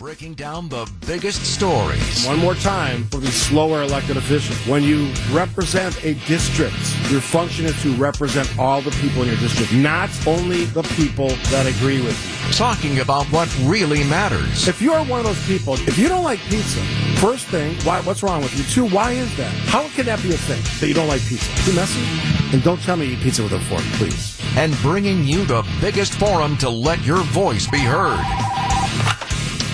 breaking down the biggest stories. One more time for the slower elected officials. When you represent a district, your function is to represent all the people in your district, not only the people that agree with you. Talking about what really matters. If you're one of those people, if you don't like pizza, first thing, why, what's wrong with you? Two, why is that? How can that be a thing that you don't like pizza? Too messy? And don't tell me you eat pizza with a fork, please. And bringing you the biggest forum to let your voice be heard.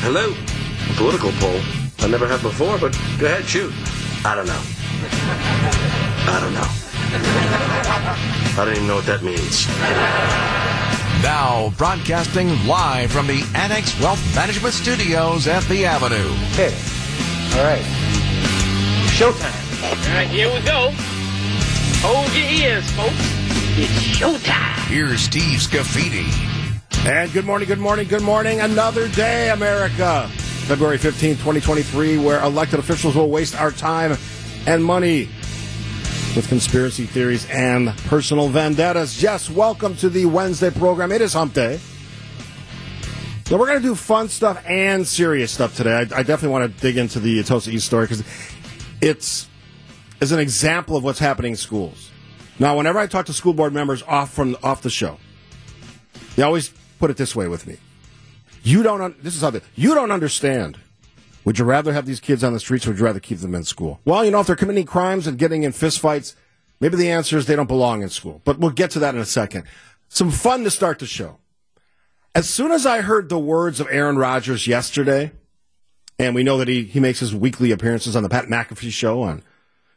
Hello. A political poll. I never have before, but go ahead, shoot. I don't know. I don't know. I don't even know what that means. Now, broadcasting live from the Annex Wealth Management Studios at the Avenue. Okay. All right. Showtime. All right, here we go. Hold your ears, folks. It's showtime. Here's Steve Scaffidi. And good morning, good morning, good morning. Another day, America. February 15, 2023, where elected officials will waste our time and money with conspiracy theories and personal vendettas. Yes, welcome to the Wednesday program. It is hump day. So we're going to do fun stuff and serious stuff today. I, I definitely want to dig into the Tosa East story because it's is an example of what's happening in schools. Now, whenever I talk to school board members off from off the show, they always put it this way with me. You don't. Un- this is how they. You don't understand. Would you rather have these kids on the streets, or would you rather keep them in school? Well, you know, if they're committing crimes and getting in fistfights, maybe the answer is they don't belong in school. But we'll get to that in a second. Some fun to start the show. As soon as I heard the words of Aaron Rodgers yesterday, and we know that he, he makes his weekly appearances on the Pat McAfee show on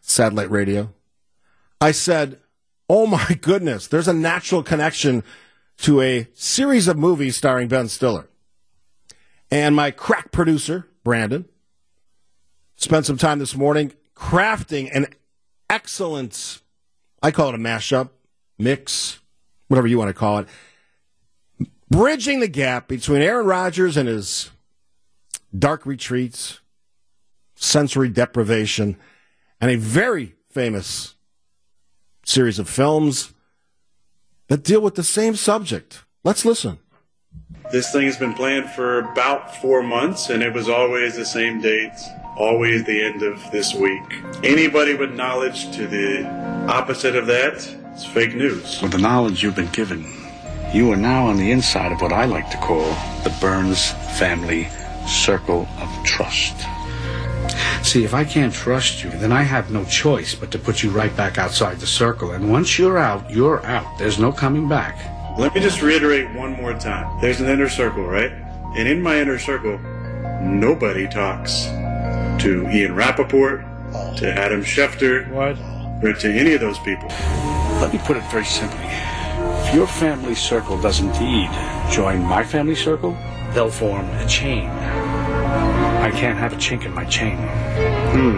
satellite radio, I said, Oh my goodness, there's a natural connection to a series of movies starring Ben Stiller. And my crack producer, Brandon, spent some time this morning crafting an excellent, I call it a mashup, mix, whatever you want to call it, bridging the gap between Aaron Rodgers and his dark retreats, sensory deprivation, and a very famous series of films that deal with the same subject. Let's listen. This thing has been planned for about four months, and it was always the same dates, always the end of this week. Anybody with knowledge to the opposite of that is fake news. With the knowledge you've been given, you are now on the inside of what I like to call the Burns family circle of trust. See, if I can't trust you, then I have no choice but to put you right back outside the circle. And once you're out, you're out. There's no coming back. Let me just reiterate one more time. There's an inner circle, right? And in my inner circle, nobody talks to Ian Rapoport, to Adam Schefter, What? or to any of those people. Let me put it very simply. If your family circle does indeed join my family circle, they'll form a chain. I can't have a chink in my chain. Hmm.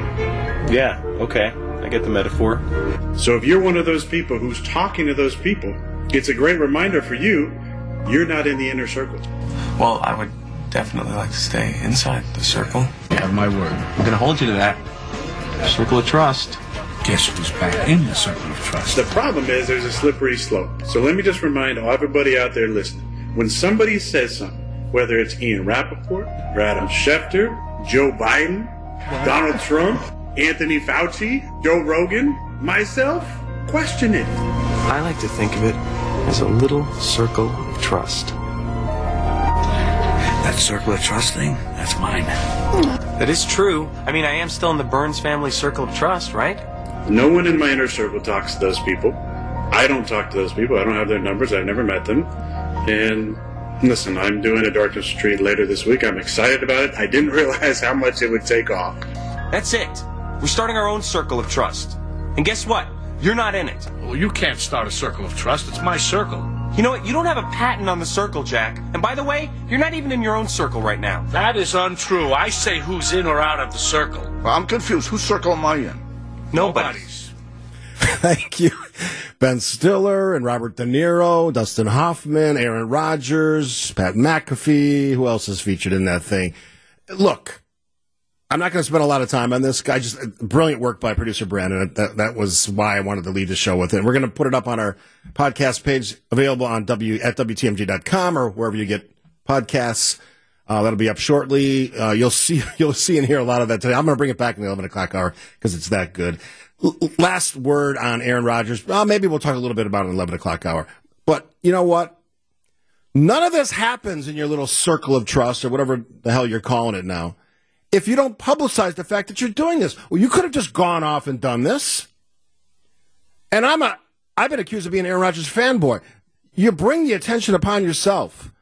Yeah, okay. I get the metaphor. So if you're one of those people who's talking to those people, it's a great reminder for you, you're not in the inner circle. Well, I would definitely like to stay inside the circle. You have my word. I'm going to hold you to that. Circle of trust. Guess who's back in the circle of trust? The problem is there's a slippery slope. So let me just remind everybody out there listening. When somebody says something, whether it's Ian Rapoport, or Adam Schefter, Joe Biden, Donald Trump, Anthony Fauci, Joe Rogan, myself, question it. I like to think of it as a little circle of trust. That circle of trust thing, that's mine. That is true. I mean, I am still in the Burns family circle of trust, right? No one in my inner circle talks to those people. I don't talk to those people. I don't have their numbers. I've never met them. And listen, I'm doing a Darkness Retreat later this week. I'm excited about it. I didn't realize how much it would take off. That's it. We're starting our own circle of trust. And guess what? You're not in it. Well, you can't start a circle of trust. It's my circle. You know what? You don't have a patent on the circle, Jack. And by the way, you're not even in your own circle right now. That is untrue. I say who's in or out of the circle. I'm confused. Whose circle am I in? Nobody's. Thank you. Ben Stiller and Robert De Niro, Dustin Hoffman, Aaron Rodgers, Pat McAfee. Who else is featured in that thing? Look, I'm not going to spend a lot of time on this. I just brilliant work by producer Brandon. That that was why I wanted to lead the show with it. We're going to put it up on our podcast page, available on w at wtmj.com or wherever you get podcasts. Uh, that'll be up shortly. Uh, you'll see, you'll see and hear a lot of that today. I'm going to bring it back in the 11 o'clock hour because it's that good. Last word on Aaron Rodgers. Uh, maybe we'll talk a little bit about it in 11 o'clock hour. But you know what? None of this happens in your little circle of trust or whatever the hell you're calling it now. If you don't publicize the fact that you're doing this, well, you could have just gone off and done this. And I'm a, I've been accused of being Aaron Rodgers fanboy. You bring the attention upon yourself.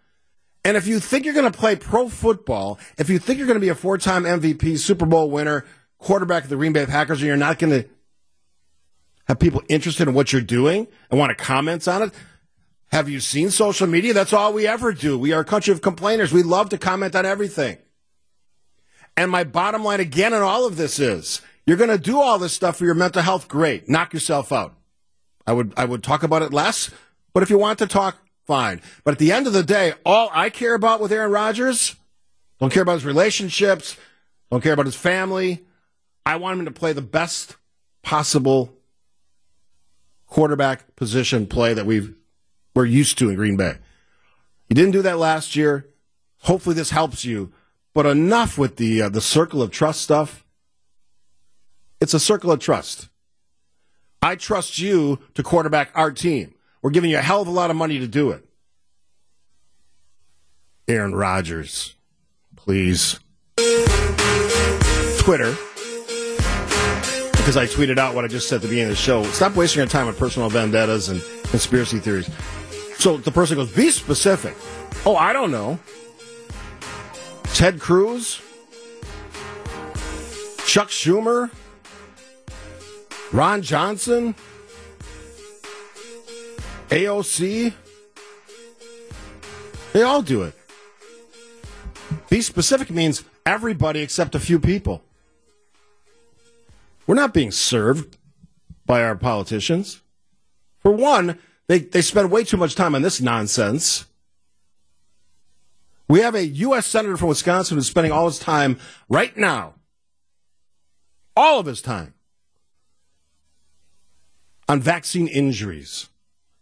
And if you think you're going to play pro football, if you think you're going to be a four time MVP, Super Bowl winner, quarterback of the Green Bay Packers, and you're not going to have people interested in what you're doing and want to comment on it, have you seen social media? That's all we ever do. We are a country of complainers. We love to comment on everything. And my bottom line again in all of this is you're going to do all this stuff for your mental health. Great. Knock yourself out. I would, I would talk about it less, but if you want to talk, fine. But at the end of the day, all I care about with Aaron Rodgers, don't care about his relationships, don't care about his family. I want him to play the best possible quarterback position play that we've we're used to in Green Bay. You didn't do that last year. Hopefully, this helps you. But enough with the uh, the circle of trust stuff. It's a circle of trust. I trust you to quarterback our team. We're giving you a hell of a lot of money to do it. Aaron Rodgers, please. Twitter, because I tweeted out what I just said at the beginning of the show. Stop wasting your time on personal vendettas and conspiracy theories. So the person goes, be specific. Oh, I don't know. Ted Cruz? Chuck Schumer? Ron Johnson? AOC? They all do it. Be specific means everybody except a few people. We're not being served by our politicians. For one, they, they spend way too much time on this nonsense. We have a U.S. Senator from Wisconsin who's spending all his time right now, all of his time, on vaccine injuries,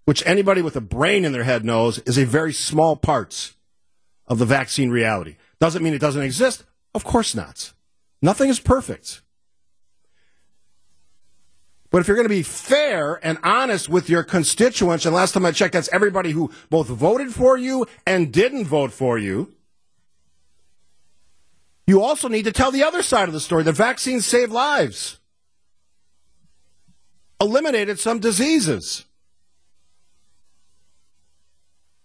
which anybody with a brain in their head knows is a very small part of the vaccine reality. Doesn't mean it doesn't exist. Of course not. Nothing is perfect. But if you're going to be fair and honest with your constituents, and last time I checked, that's everybody who both voted for you and didn't vote for you, you also need to tell the other side of the story. The vaccines save lives, eliminated some diseases.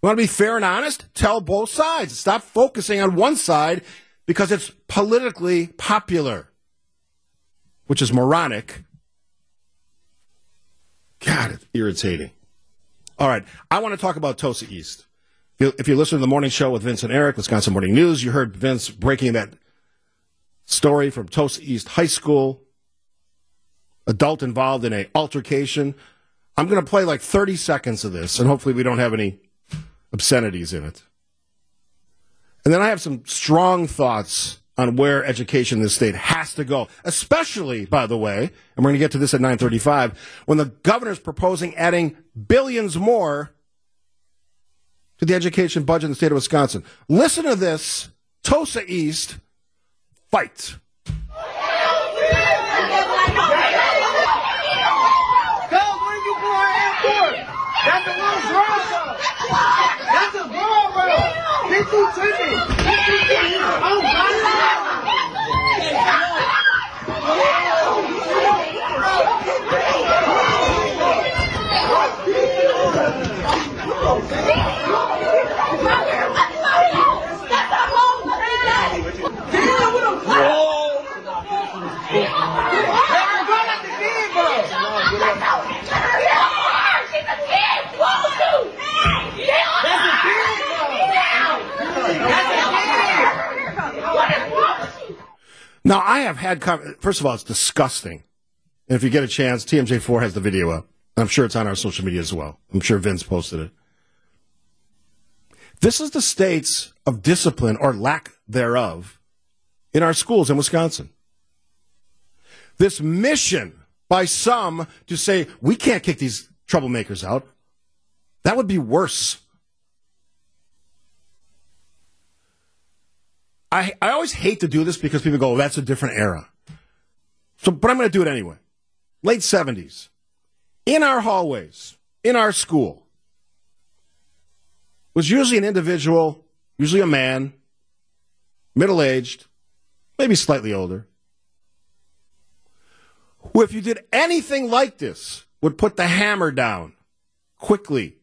You want to be fair and honest? Tell both sides. Stop focusing on one side because it's politically popular, which is moronic God, it's irritating. All right, I want to talk about Tosa East. If you, listen to the morning show with Vince and Eric, Wisconsin Morning News, you heard Vince breaking that story from Tosa East High School. Adult involved in a altercation. I'm going to play like 30 seconds of this, and hopefully we don't have any obscenities in it. And then I have some strong thoughts on where education in this state has to go, especially, by the way, and we're going to get to this at 935, when the governor's proposing adding billions more to the education budget in the state of Wisconsin. Listen to this. Tosa East, fight. That's a little wrong. That's a road. Get too trippy. Oh, Now, I had, first of all, it's disgusting. And if you get a chance, TMJ4 has the video up. I'm sure it's on our social media as well. I'm sure Vince posted it. This is the states of discipline or lack thereof in our schools in Wisconsin. This mission by some to say, we can't kick these troublemakers out. That would be worse. I, I always hate to do this because people go, oh, that's a different era. So, but I'm going to do it anyway. Late 70s. In our hallways, in our school, was usually an individual, usually a man, middle aged, maybe slightly older, who, if you did anything like this, would put the hammer down quickly.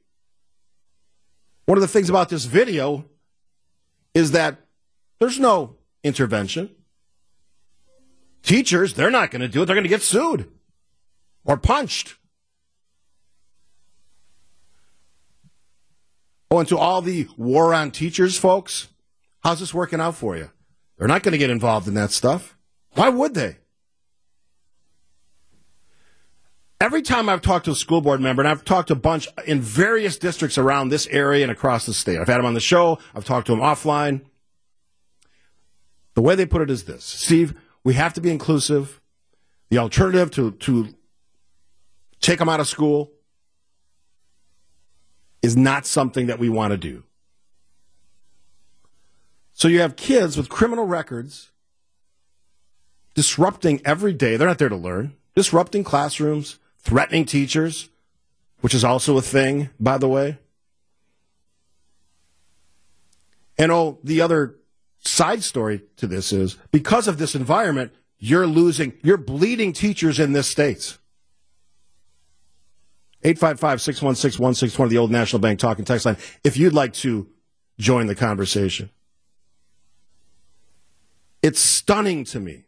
One of the things about this video is that there's no intervention. Teachers, they're not going to do it. They're going to get sued or punched. Oh, and to all the war on teachers folks, how's this working out for you? They're not going to get involved in that stuff. Why would they? Every time I've talked to a school board member, and I've talked to a bunch in various districts around this area and across the state, I've had them on the show, I've talked to them offline. The way they put it is this Steve, we have to be inclusive. The alternative to, to take them out of school is not something that we want to do. So you have kids with criminal records disrupting every day. They're not there to learn, disrupting classrooms, threatening teachers, which is also a thing, by the way. And oh, the other side story to this is because of this environment, you're losing, you're bleeding teachers in this state. 855 616 1620, the Old National Bank talking text line, if you'd like to join the conversation. It's stunning to me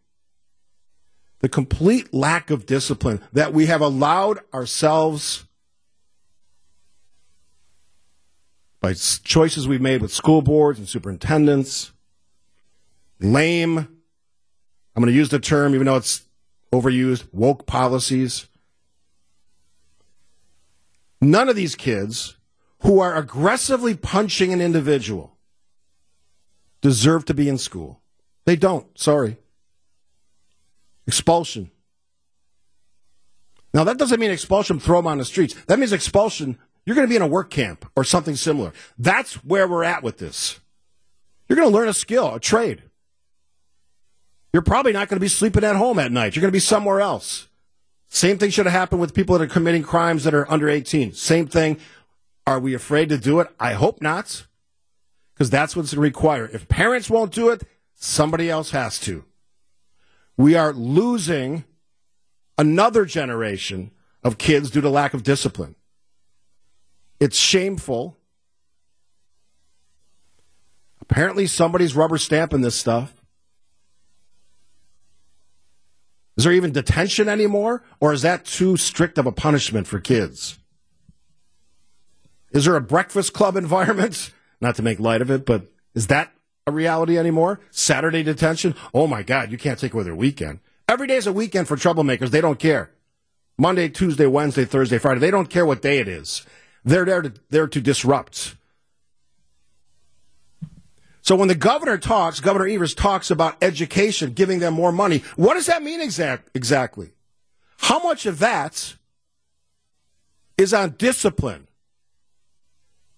the complete lack of discipline that we have allowed ourselves by choices we've made with school boards and superintendents. Lame. I'm going to use the term, even though it's overused, woke policies. None of these kids who are aggressively punching an individual deserve to be in school. They don't. Sorry. Expulsion. Now, that doesn't mean expulsion, throw them on the streets. That means expulsion, you're going to be in a work camp or something similar. That's where we're at with this. You're going to learn a skill, a trade. You're probably not going to be sleeping at home at night. You're going to be somewhere else. Same thing should have happened with people that are committing crimes that are under 18. Same thing. Are we afraid to do it? I hope not, because that's what's required. If parents won't do it, somebody else has to. We are losing another generation of kids due to lack of discipline. It's shameful. Apparently, somebody's rubber stamping this stuff. Is there even detention anymore? Or is that too strict of a punishment for kids? Is there a breakfast club environment? Not to make light of it, but is that a reality anymore? Saturday detention? Oh my God, you can't take away their weekend. Every day is a weekend for troublemakers. They don't care. Monday, Tuesday, Wednesday, Thursday, Friday. They don't care what day it is. They're there to, there to disrupt. So when the governor talks, Governor Evers talks about education, giving them more money, what does that mean exact, exactly? How much of that is on discipline,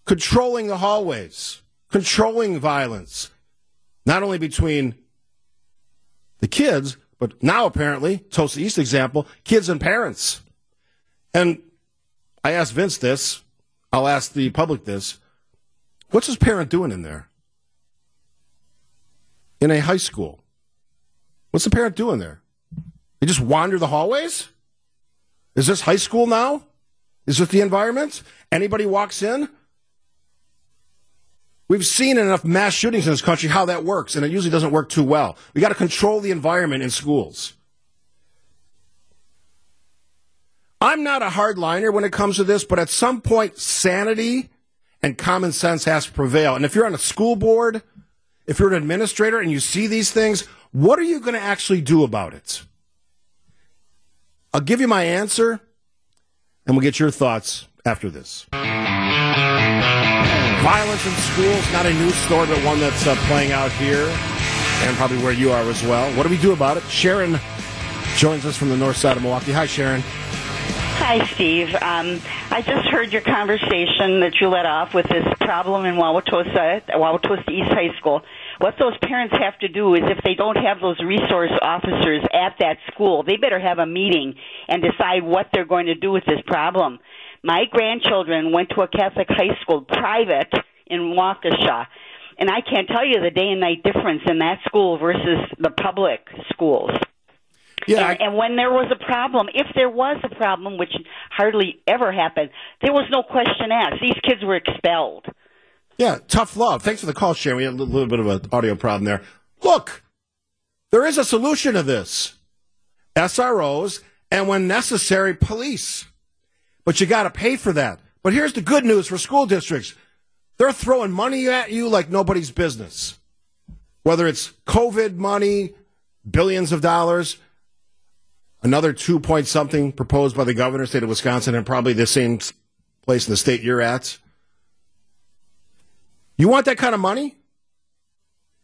controlling the hallways, controlling violence, not only between the kids, but now apparently, Tosa East example, kids and parents. And I asked Vince this, I'll ask the public this. What's his parent doing in there? In a high school. What's the parent doing there? They just wander the hallways? Is this high school now? Is this the environment? Anybody walks in? We've seen enough mass shootings in this country how that works, and it usually doesn't work too well. We got to control the environment in schools. I'm not a hardliner when it comes to this, but at some point, sanity and common sense has to prevail. And if you're on a school board, if you're an administrator and you see these things, what are you going to actually do about it? I'll give you my answer, and we'll get your thoughts after this. Violence in schools, not a news story, but one that's uh, playing out here and probably where you are as well. What do we do about it? Sharon joins us from the north side of Milwaukee. Hi, Sharon. Hi, Steve. Um, I just heard your conversation that you let off with this problem in Wauwatosa, Wauwatosa East High School. what those parents have to do is if they don't have those resource officers at that school, they better have a meeting and decide what they're going to do with this problem. My grandchildren went to a Catholic high school, private, in Waukesha. And I can't tell you the day and night difference in that school versus the public schools. Yeah, and, and when there was a problem, if there was a problem, which hardly ever happened, there was no question asked. These kids were expelled. Yeah, tough love. Thanks for the call, Sharon. We had a little, little bit of an audio problem there. Look, there is a solution to this. SROs and when necessary, police. But you got to pay for that. But here's the good news for school districts. They're throwing money at you like nobody's business. Whether it's COVID money, billions of dollars, another two point something proposed by the governor, state of Wisconsin, and probably the same place in the state you're at. You want that kind of money?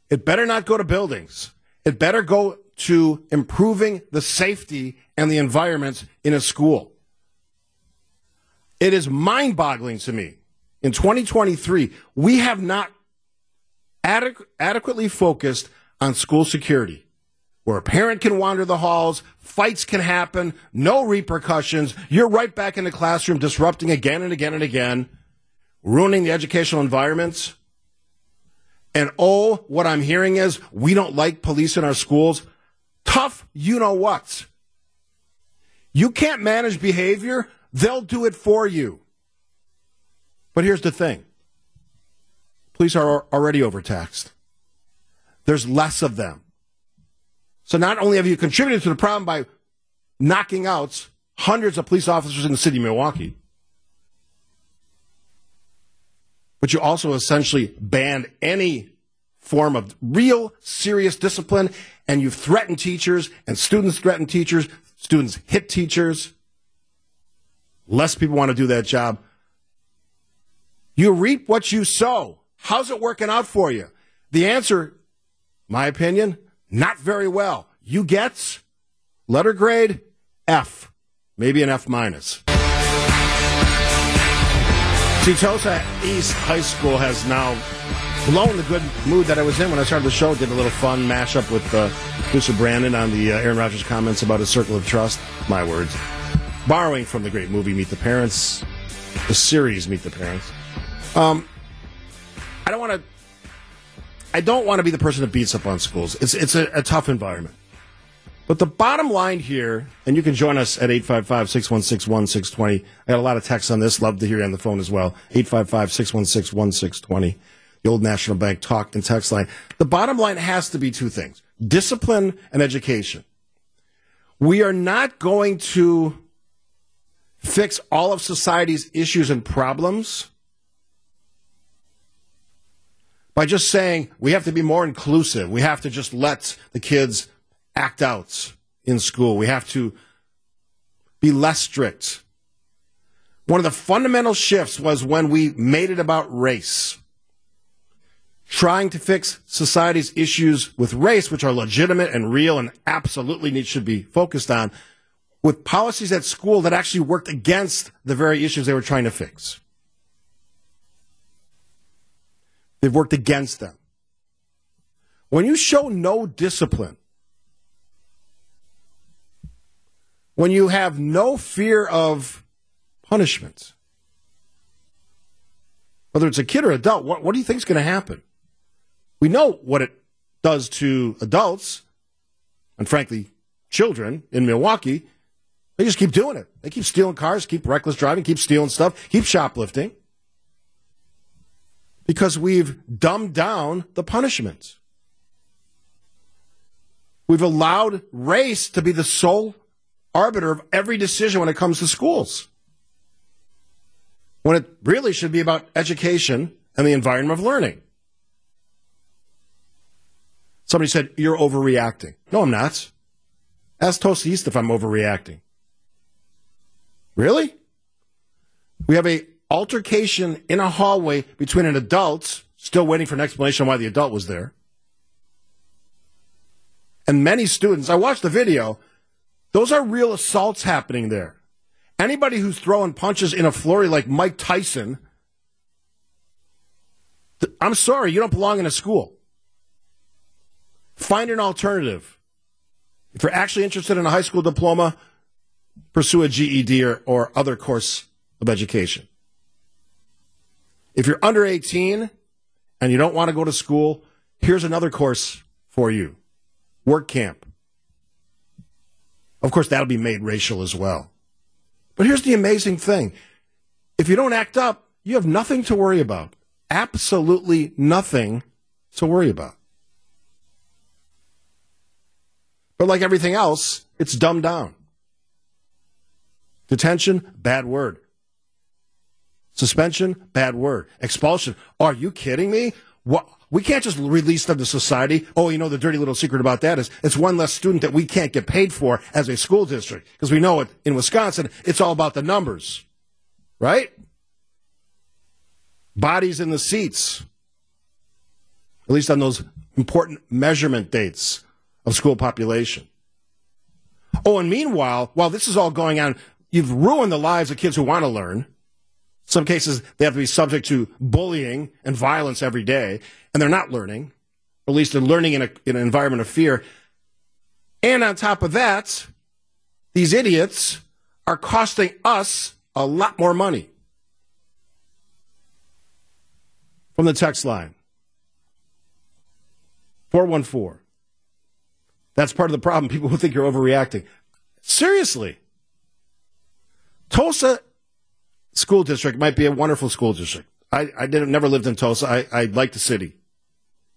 It better not go to buildings. It better go to improving the safety and the environment in a school. It is mind boggling to me. In 2023, we have not adequ- adequately focused on school security, where a parent can wander the halls, fights can happen, no repercussions. You're right back in the classroom, disrupting again and again and again, ruining the educational environments. And oh, what I'm hearing is we don't like police in our schools. Tough, you know what? You can't manage behavior, they'll do it for you. But here's the thing police are already overtaxed, there's less of them. So not only have you contributed to the problem by knocking out hundreds of police officers in the city of Milwaukee, but you also essentially banned any form of real serious discipline and you've threatened teachers and students threaten teachers, students hit teachers. Less people want to do that job. You reap what you sow. How's it working out for you? The answer, my opinion, not very well. You get letter grade F, maybe an F minus. Setosa East High School has now blown the good mood that I was in when I started the show. Did a little fun mashup with uh, Brandon on the uh, Aaron Rodgers comments about a circle of trust. My words. Borrowing from the great movie Meet the Parents, the series Meet the Parents. Um, I don't want to. I don't want to be the person that beats up on schools. It's it's a, a tough environment. But the bottom line here, and you can join us at 855 616 1620. I got a lot of texts on this. Love to hear you on the phone as well. 855 616 1620. The Old National Bank talk and text line. The bottom line has to be two things discipline and education. We are not going to fix all of society's issues and problems by just saying we have to be more inclusive. We have to just let the kids act out in school. We have to be less strict. One of the fundamental shifts was when we made it about race. Trying to fix society's issues with race, which are legitimate and real and absolutely need, should be focused on, with policies at school that actually worked against the very issues they were trying to fix. They've worked against them. When you show no discipline, when you have no fear of punishment, whether it's a kid or adult, what, what do you think is going to happen? We know what it does to adults and, frankly, children in Milwaukee. They just keep doing it. They keep stealing cars, keep reckless driving, keep stealing stuff, keep shoplifting because we've dumbed down the punishments. We've allowed race to be the sole arbiter of every decision when it comes to schools. When it really should be about education and the environment of learning. Somebody said, You're overreacting. No, I'm not. Ask Tosa East if I'm overreacting. Really? We have a altercation in a hallway between an adult, still waiting for an explanation why the adult was there, and many students. I watched the video. Those are real assaults happening there. Anybody who's throwing punches in a flurry like Mike Tyson, I'm sorry, you don't belong in a school. Find an alternative. If you're actually interested in a high school diploma, pursue a GED or, or other course of education. If you're under 18 and you don't want to go to school, here's another course for you work camp. Of course, that'll be made racial as well. But here's the amazing thing if you don't act up, you have nothing to worry about. Absolutely nothing to worry about. But like everything else, it's dumbed down. Detention, bad word. Suspension, bad word. Expulsion. Are you kidding me? What? We can't just release them to society. Oh, you know, the dirty little secret about that is it's one less student that we can't get paid for as a school district. Because we know it in Wisconsin, it's all about the numbers. Right? Bodies in the seats. At least on those important measurement dates of school population. Oh, and meanwhile, while this is all going on, you've ruined the lives of kids who want to learn. Some cases, they have to be subject to bullying and violence every day, and they're not learning. Or at least they're learning in, a, in an environment of fear. And on top of that, these idiots are costing us a lot more money. From the text line 414. That's part of the problem. People who think you're overreacting. Seriously. Tosa school district might be a wonderful school district. I, I didn't, never lived in Tosa. I, I like the city.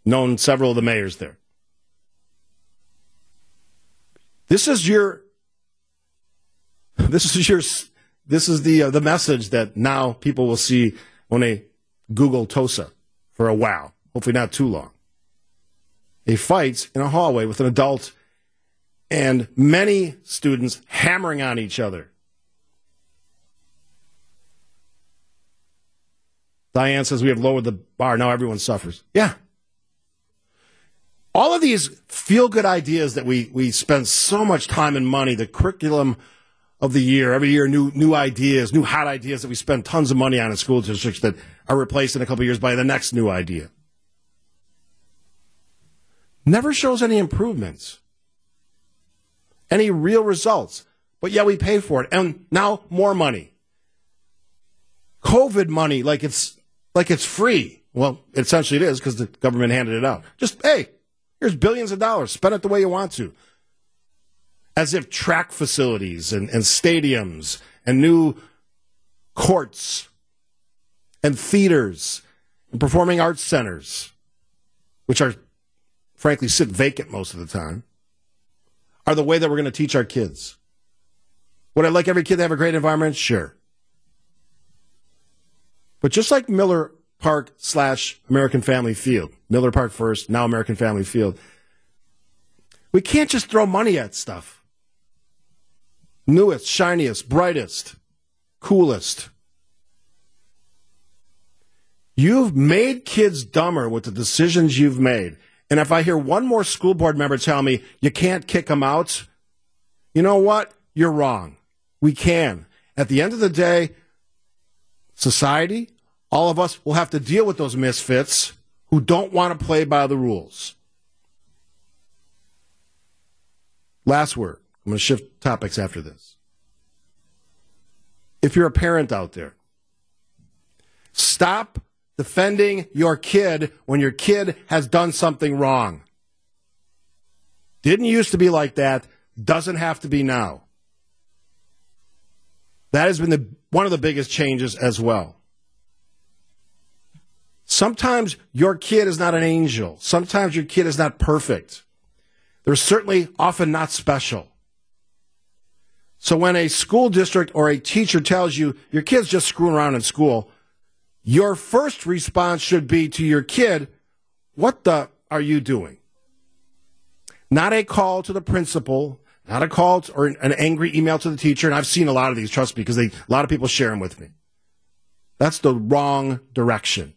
Known several of the mayors there. This is your, this is your, this is the, uh, the message that now people will see when they Google Tosa for a while. Hopefully not too long. A fight in a hallway with an adult and many students hammering on each other. Diane says we have lowered the bar. Now everyone suffers. Yeah. All of these feel good ideas that we, we spend so much time and money, the curriculum of the year, every year, new, new ideas, new hot ideas that we spend tons of money on in school districts that are replaced in a couple years by the next new idea. Never shows any improvements, any real results, but yet we pay for it. And now more money. COVID money, like it's like it's free. Well, essentially it is because the government handed it out. Just, hey, here's billions of dollars. Spend it the way you want to. As if track facilities and, and stadiums and new courts and theaters and performing arts centers, which are, frankly, sit vacant most of the time, are the way that we're going to teach our kids. Would I like every kid to have a great environment? Sure. But just like Miller Park slash American Family Field, Miller Park first, now American Family Field, we can't just throw money at stuff. Newest, shiniest, brightest, coolest. You've made kids dumber with the decisions you've made. And if I hear one more school board member tell me you can't kick them out, you know what? You're wrong. We can. At the end of the day, society, all of us will have to deal with those misfits who don't want to play by the rules. Last word. I'm going to shift topics after this. If you're a parent out there, stop defending your kid when your kid has done something wrong. Didn't used to be like that, doesn't have to be now. That has been the, one of the biggest changes as well. Sometimes your kid is not an angel. Sometimes your kid is not perfect. They're certainly often not special. So when a school district or a teacher tells you your kid's just screwing around in school, your first response should be to your kid, what the are you doing? Not a call to the principal, not a call to, or an angry email to the teacher. And I've seen a lot of these, trust me, because they, a lot of people share them with me. That's the wrong direction.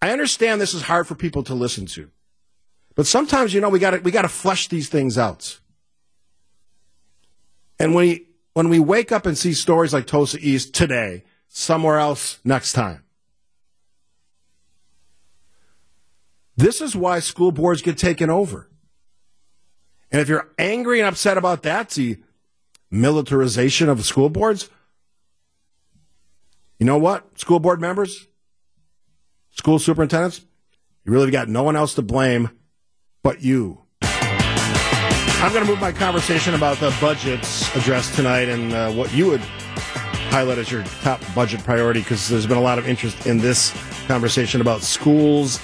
I understand this is hard for people to listen to. But sometimes, you know, we gotta, we gotta flesh these things out. And when we, when we wake up and see stories like Tosa East today, somewhere else next time, This is why school boards get taken over. And if you're angry and upset about that, the militarization of school boards, you know what, school board members, school superintendents, you really got no one else to blame but you. I'm going to move my conversation about the budgets addressed tonight and uh, what you would highlight as your top budget priority because there's been a lot of interest in this conversation about schools,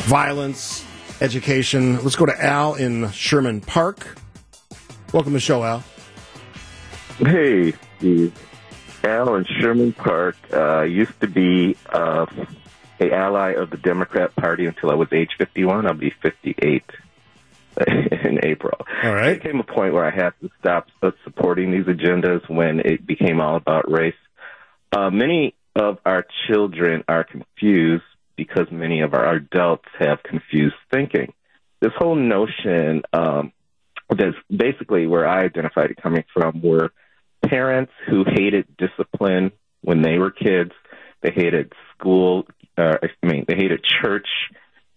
violence, education. Let's go to Al in Sherman Park. Welcome to the show, Al. Hey, Steve. Al in Sherman Park uh, used to be uh, a ally of the Democrat Party until I was age 51. I'll be 58 in April. All right. There came a point where I had to stop supporting these agendas when it became all about race. Uh, many of our children are confused because many of our adults have confused thinking. This whole notion, um, that's basically where I identified it coming from, were parents who hated discipline when they were kids. They hated school. Uh, I mean, they hated church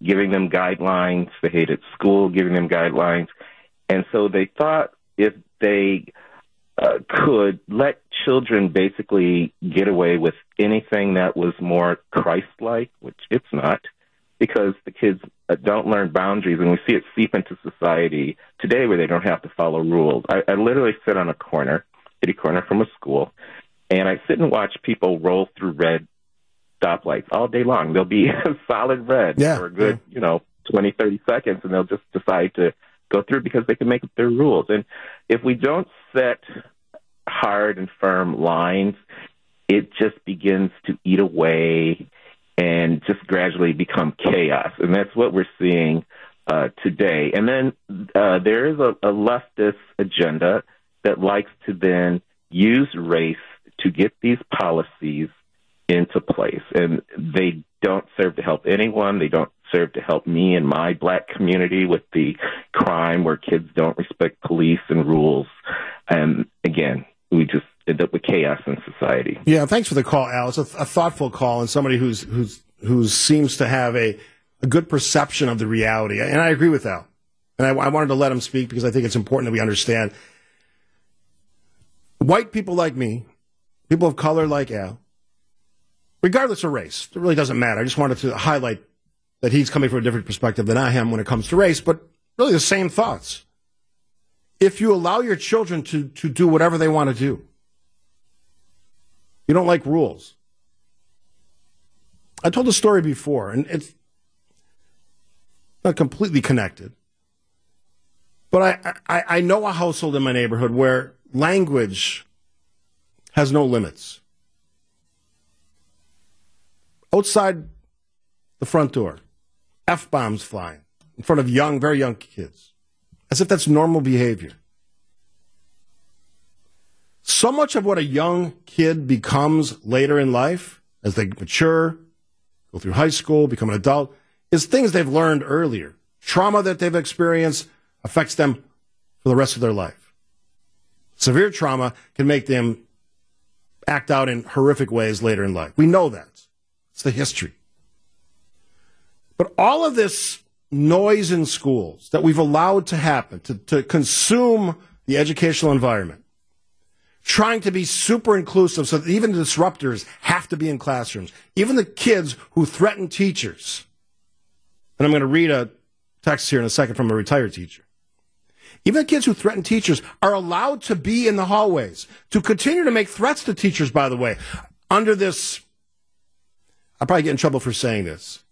giving them guidelines. They hated school giving them guidelines. And so they thought if they uh, could let children basically get away with anything that was more Christ like, which it's not, because the kids uh, don't learn boundaries, and we see it seep into society today where they don't have to follow rules. I, I literally sit on a corner, kitty corner from a school, and I sit and watch people roll through red stoplights all day long. They'll be solid red yeah, for a good, yeah. you know, twenty, thirty seconds, and they'll just decide to go through because they can make up their rules. And if we don't set hard and firm lines, it just begins to eat away and just gradually become chaos. And that's what we're seeing uh, today. And then uh, there is a, a leftist agenda that likes to then use race to get these policies into place. And they don't serve to help anyone. They don't serve to help me and my black community with the crime where kids don't respect police and rules. And again, we just end up with chaos in society. Yeah, thanks for the call, Al. It's a, a thoughtful call and somebody who's who's who seems to have a, a good perception of the reality. And I agree with Al. And I, I wanted to let him speak because I think it's important that we understand. White people like me, people of color like Al, regardless of race, it really doesn't matter. I just wanted to highlight that he's coming from a different perspective than I am when it comes to race, but really the same thoughts. If you allow your children to, to do whatever they want to do, you don't like rules. I told a story before, and it's not completely connected. But I, I, I know a household in my neighborhood where language has no limits. Outside the front door, F bombs flying in front of young, very young kids, as if that's normal behavior. So much of what a young kid becomes later in life, as they mature, go through high school, become an adult, is things they've learned earlier. Trauma that they've experienced affects them for the rest of their life. Severe trauma can make them act out in horrific ways later in life. We know that. It's the history. But all of this noise in schools that we've allowed to happen, to, to consume the educational environment, trying to be super inclusive so that even the disruptors have to be in classrooms, even the kids who threaten teachers. And I'm going to read a text here in a second from a retired teacher. Even the kids who threaten teachers are allowed to be in the hallways, to continue to make threats to teachers, by the way, under this. I'll probably get in trouble for saying this.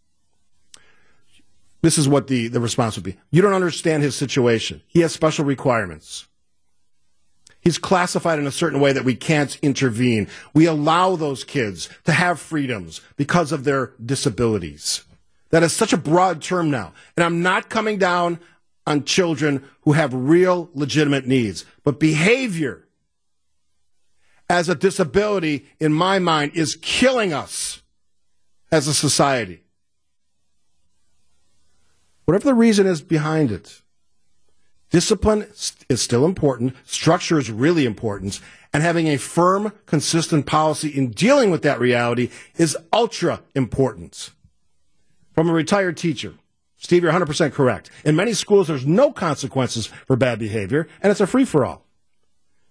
This is what the, the response would be. You don't understand his situation. He has special requirements. He's classified in a certain way that we can't intervene. We allow those kids to have freedoms because of their disabilities. That is such a broad term now. And I'm not coming down on children who have real legitimate needs, but behavior as a disability, in my mind, is killing us as a society. Whatever the reason is behind it. Discipline is still important. Structure is really important. And having a firm, consistent policy in dealing with that reality is ultra important. From a retired teacher, Steve, you're 100% correct. In many schools, there's no consequences for bad behavior, and it's a free for all.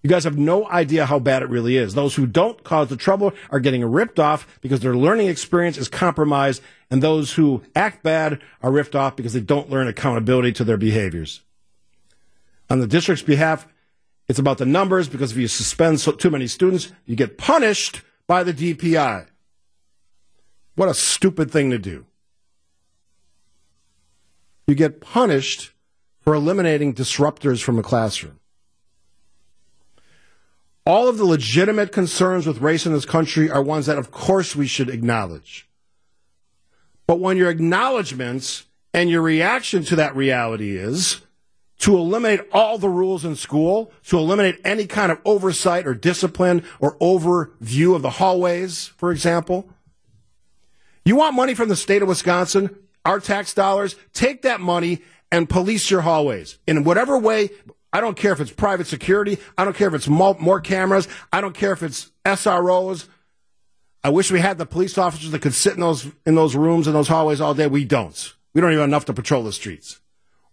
You guys have no idea how bad it really is. Those who don't cause the trouble are getting ripped off because their learning experience is compromised, and those who act bad are ripped off because they don't learn accountability to their behaviors. On the district's behalf, it's about the numbers because if you suspend so, too many students, you get punished by the DPI. What a stupid thing to do. You get punished for eliminating disruptors from a classroom. All of the legitimate concerns with race in this country are ones that, of course, we should acknowledge. But when your acknowledgments and your reaction to that reality is to eliminate all the rules in school, to eliminate any kind of oversight or discipline or overview of the hallways, for example, you want money from the state of Wisconsin, our tax dollars, take that money and police your hallways in whatever way I don't care if it's private security. I don't care if it's more, cameras. I don't care if it's SROs. I wish we had the police officers that could sit in those in those rooms and those hallways all day. We don't. We don't even have enough to patrol the streets.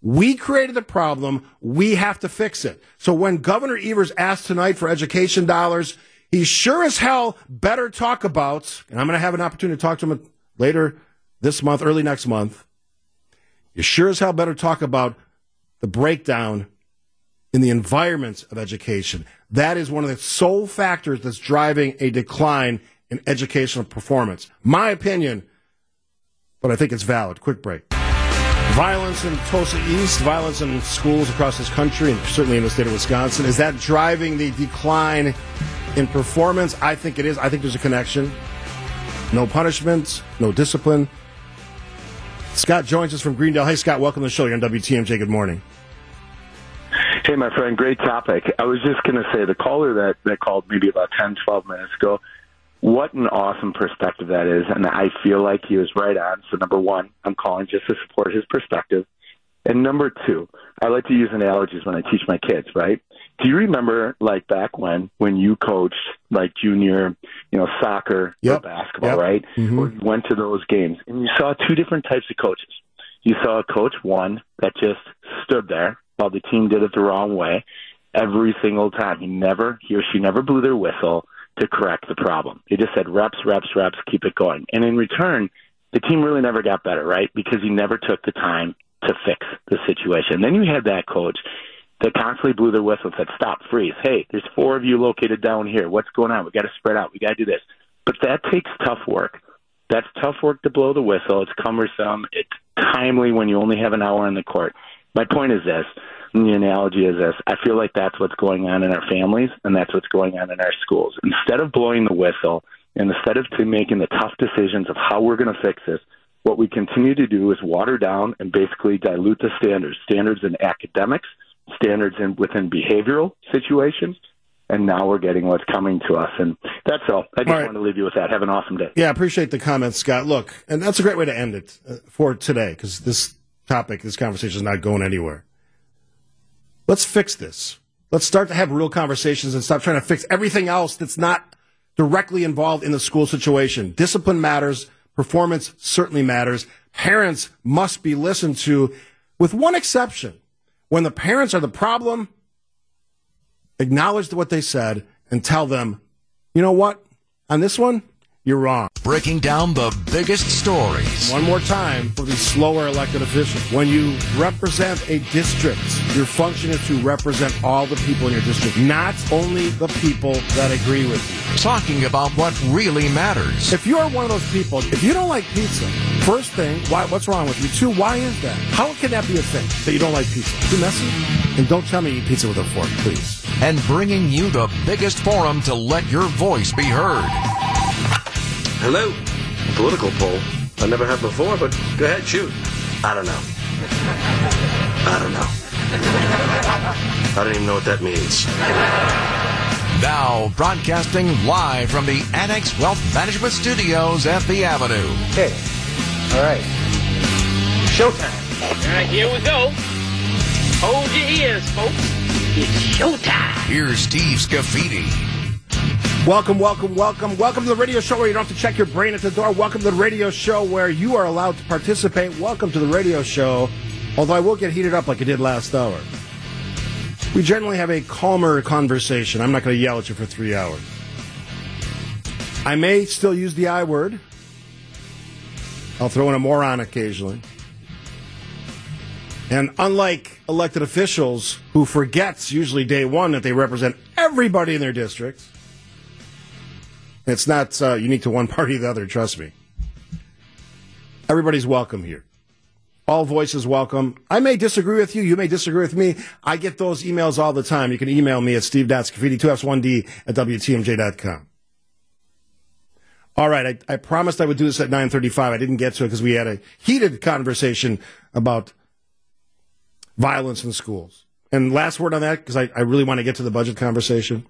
We created the problem. We have to fix it. So when Governor Evers asked tonight for education dollars, he sure as hell better talk about, and I'm going to have an opportunity to talk to him later this month, early next month. You sure as hell better talk about the breakdown in the environment of education. That is one of the sole factors that's driving a decline in educational performance. My opinion, but I think it's valid. Quick break. Violence in Tosa East, violence in schools across this country, and certainly in the state of Wisconsin, is that driving the decline in performance? I think it is. I think there's a connection. No punishment, no discipline. Scott joins us from Greendale. Hey, Scott, welcome to the show. You're on WTMJ. Good morning. Hey, my friend, great topic. I was just going to say the caller that, that called maybe about 10, 12 minutes ago, what an awesome perspective that is. And I feel like he was right on. So, number one, I'm calling just to support his perspective. And number two, I like to use analogies when I teach my kids, right? Do you remember like back when when you coached like junior, you know, soccer yep. or basketball, yep. right? Mm-hmm. Or you went to those games and you saw two different types of coaches. You saw a coach one that just stood there while the team did it the wrong way every single time. He never, he or she never blew their whistle to correct the problem. They just said reps, reps, reps, keep it going. And in return, the team really never got better, right? Because he never took the time to fix the situation. Then you had that coach that constantly blew their whistle and said, stop, freeze. Hey, there's four of you located down here. What's going on? We got to spread out. We got to do this. But that takes tough work. That's tough work to blow the whistle. It's cumbersome. It's timely when you only have an hour on the court. My point is this, and the analogy is this. I feel like that's what's going on in our families, and that's what's going on in our schools. Instead of blowing the whistle, and instead of to making the tough decisions of how we're going to fix this, what we continue to do is water down and basically dilute the standards. Standards in academics, standards in within behavioral situations, and now we're getting what's coming to us. And that's all. I just All right. want to leave you with that. Have an awesome day. Yeah, I appreciate the comments, Scott. Look, and that's a great way to end it uh, for today because this topic, this conversation is not going anywhere. Let's fix this. Let's start to have real conversations and stop trying to fix everything else that's not directly involved in the school situation. Discipline matters. Performance certainly matters. Parents must be listened to with one exception. When the parents are the problem, acknowledge what they said and tell them, you know what? On this one, you're wrong. Breaking down the biggest stories. One more time for the slower elected officials. When you represent a district, your function is to represent all the people in your district, not only the people that agree with you. Talking about what really matters. If you're one of those people, if you don't like pizza, first thing, why, what's wrong with you? Two, why is that? How can that be a thing that you don't like pizza? Too messy? And don't tell me you eat pizza with a fork, please. And bringing you the biggest forum to let your voice be heard. Hello? Political poll. I never have before, but go ahead, shoot. I don't know. I don't know. I don't even know what that means. Now, broadcasting live from the Annex Wealth Management Studios at the Avenue. Okay. All right. Showtime. All right, here we go. Hold your ears, folks. It's showtime. Here's Steve Scaffidi. Welcome, welcome, welcome. Welcome to the radio show where you don't have to check your brain at the door. Welcome to the radio show where you are allowed to participate. Welcome to the radio show, although I will get heated up like I did last hour. We generally have a calmer conversation. I'm not going to yell at you for three hours. I may still use the I word. I'll throw in a moron occasionally. And unlike elected officials who forgets usually day one that they represent everybody in their districts, it's not uh, unique to one party or the other, trust me. Everybody's welcome here. All voices welcome. I may disagree with you. You may disagree with me. I get those emails all the time. You can email me at steve.scaffidi, 2f1d at WTMJ.com. All right. I, I promised I would do this at 935. I didn't get to it because we had a heated conversation about violence in schools. And last word on that, because I, I really want to get to the budget conversation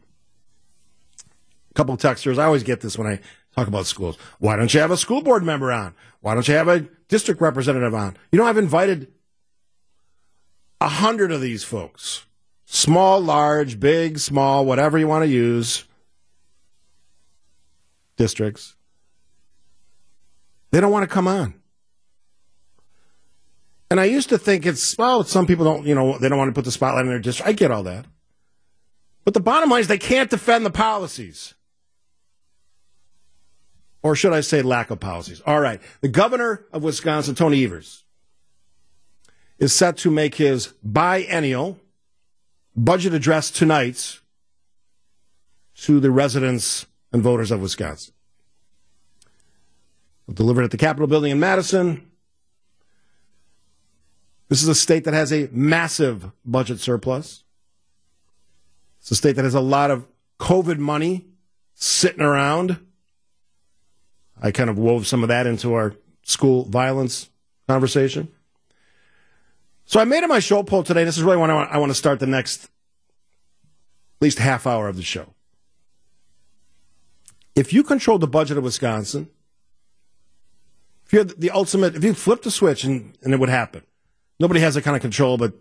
a couple of texters. I always get this when I talk about schools. Why don't you have a school board member on? Why don't you have a district representative on? You know, I've invited a hundred of these folks. Small, large, big, small, whatever you want to use. Districts. They don't want to come on. And I used to think it's, well, some people don't, you know, they don't want to put the spotlight on their district. I get all that. But the bottom line is they can't defend the policies or should I say lack of policies? All right. The governor of Wisconsin, Tony Evers, is set to make his biennial budget address tonight to the residents and voters of Wisconsin. Delivered at the Capitol building in Madison. This is a state that has a massive budget surplus. It's a state that has a lot of COVID money sitting around I kind of wove some of that into our school violence conversation. So I made it my show poll today. This is really when I want, I want to start the next at least half hour of the show. If you control the budget of Wisconsin, if you had the ultimate, if you flipped the switch and, and it would happen, nobody has that kind of control, but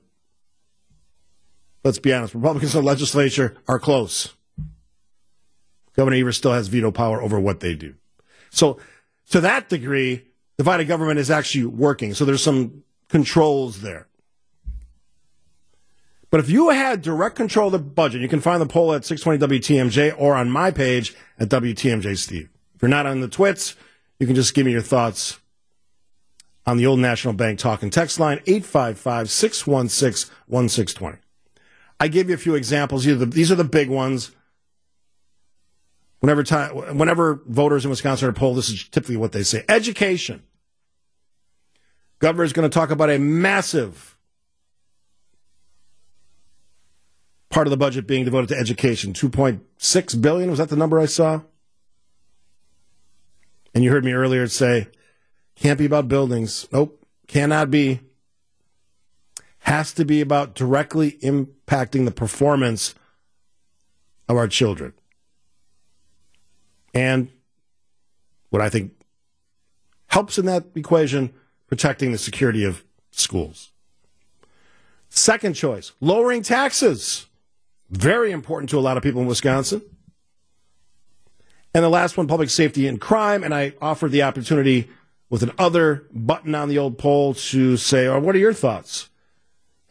let's be honest, Republicans in the legislature are close. Governor Evers still has veto power over what they do. So to that degree, divided government is actually working. So there's some controls there. But if you had direct control of the budget, you can find the poll at 620 WTMJ or on my page at WTMJ Steve. If you're not on the twits, you can just give me your thoughts on the old National Bank talk and text line 855 616 1620. I gave you a few examples. These are the big ones. Whenever time, whenever voters in Wisconsin are polled, this is typically what they say. Education. Governor is going to talk about a massive part of the budget being devoted to education. 2.6 billion. Was that the number I saw? And you heard me earlier say, can't be about buildings. Nope. Cannot be. Has to be about directly impacting the performance of our children and what I think helps in that equation, protecting the security of schools. Second choice, lowering taxes. Very important to a lot of people in Wisconsin. And the last one, public safety and crime. And I offered the opportunity with another button on the old poll to say, oh, what are your thoughts?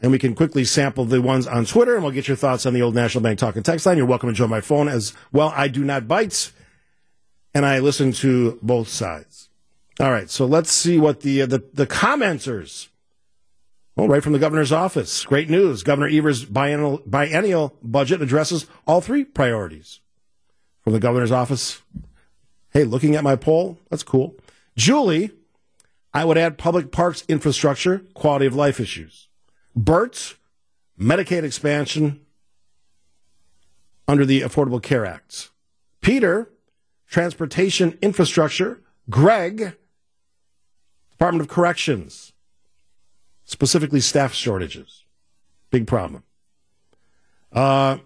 And we can quickly sample the ones on Twitter and we'll get your thoughts on the old National Bank Talk and Text line. You're welcome to join my phone as well. I do not bite and I listen to both sides. All right, so let's see what the uh, the, the commenters. Well, right from the governor's office. Great news. Governor Evers' biennial, biennial budget addresses all three priorities. From the governor's office. Hey, looking at my poll, that's cool. Julie, I would add public parks infrastructure, quality of life issues. Bert, Medicaid expansion under the Affordable Care Act. Peter, Transportation Infrastructure, Greg, Department of Corrections, specifically staff shortages. Big problem. Uh,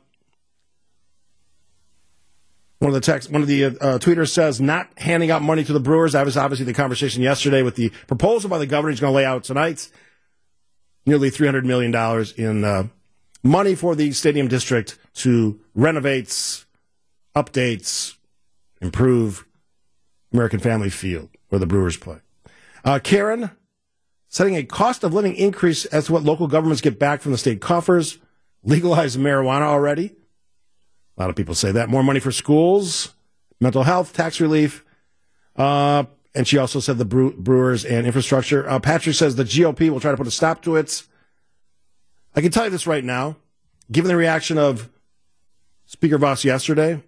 one of the text, one of the uh, tweeters says, not handing out money to the Brewers. That was obviously the conversation yesterday with the proposal by the governor. He's going to lay out tonight nearly $300 million in uh, money for the stadium district to renovate updates, improve American Family Field where the Brewers play. Uh, Karen, setting a cost of living increase as to what local governments get back from the state coffers, legalize marijuana already. A lot of people say that. More money for schools, mental health, tax relief. Uh, and she also said the brewers and infrastructure. Uh, Patrick says the GOP will try to put a stop to it. I can tell you this right now, given the reaction of Speaker Vos yesterday,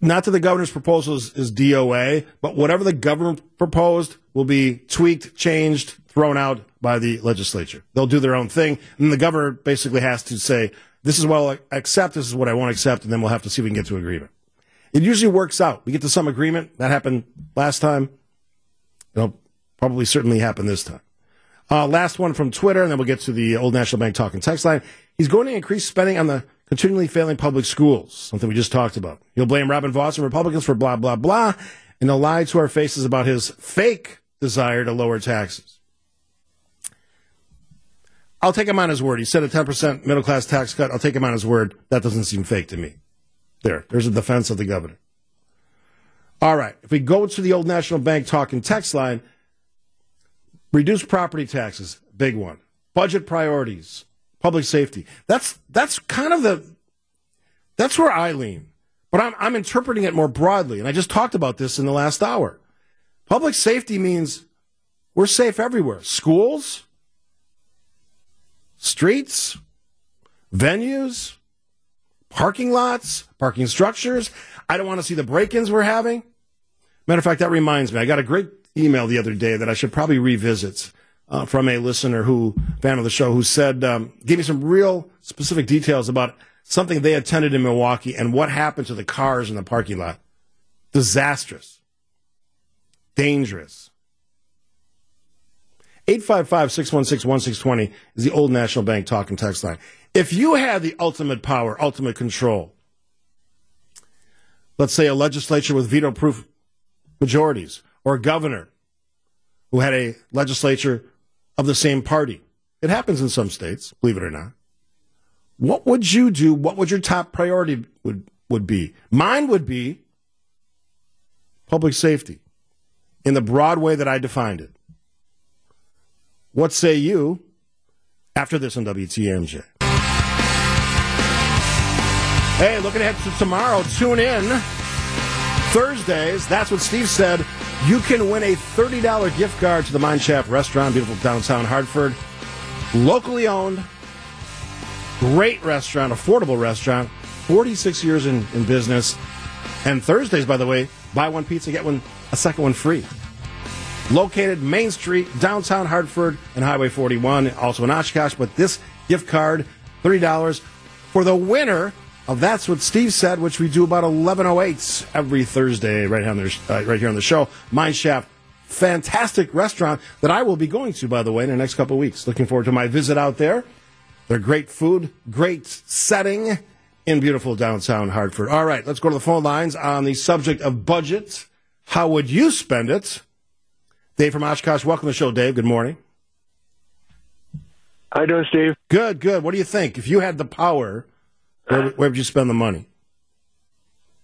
not that the governor's proposal is, is DOA, but whatever the governor proposed will be tweaked, changed, thrown out by the legislature. They'll do their own thing, and the governor basically has to say, "This is what I'll accept. This is what I won't accept," and then we'll have to see if we can get to agreement. It usually works out. We get to some agreement. That happened last time. It'll probably certainly happen this time. Uh, last one from Twitter, and then we'll get to the Old National Bank talking text line. He's going to increase spending on the continually failing public schools, something we just talked about. He'll blame Robin Vos and Republicans for blah, blah, blah, and he'll lie to our faces about his fake desire to lower taxes. I'll take him on his word. He said a 10% middle class tax cut. I'll take him on his word. That doesn't seem fake to me. There, there's a defense of the governor. All right. If we go to the old National Bank talking text line, reduce property taxes, big one. Budget priorities, public safety. That's that's kind of the that's where I lean. But I'm I'm interpreting it more broadly, and I just talked about this in the last hour. Public safety means we're safe everywhere. Schools, streets, venues, parking lots, parking structures. I don't want to see the break-ins we're having. Matter of fact, that reminds me. I got a great email the other day that I should probably revisit uh, from a listener who, fan of the show, who said, um, gave me some real specific details about something they attended in Milwaukee and what happened to the cars in the parking lot. Disastrous. Dangerous. 855 616 1620 is the old National Bank talking text line. If you had the ultimate power, ultimate control, let's say a legislature with veto proof majorities, or a governor who had a legislature of the same party. It happens in some states, believe it or not. What would you do? What would your top priority would, would be? Mine would be public safety in the broad way that I defined it. What say you after this on WTMJ? Hey, looking ahead to tomorrow, tune in. Thursdays, that's what Steve said. You can win a $30 gift card to the Mineshaft restaurant, beautiful downtown Hartford. Locally owned, great restaurant, affordable restaurant, 46 years in, in business. And Thursdays, by the way, buy one pizza, get one, a second one free. Located Main Street, downtown Hartford, and Highway 41, also in Oshkosh. But this gift card, $30 for the winner of That's What Steve Said, which we do about 11.08 every Thursday right here on the, uh, right here on the show. Mineshaft, fantastic restaurant that I will be going to, by the way, in the next couple of weeks. Looking forward to my visit out there. They're great food, great setting in beautiful downtown Hartford. All right, let's go to the phone lines on the subject of budget. How would you spend it? Dave from Oshkosh, welcome to the show, Dave. Good morning. How you doing, Steve? Good, good. What do you think? If you had the power where, where would you spend the money?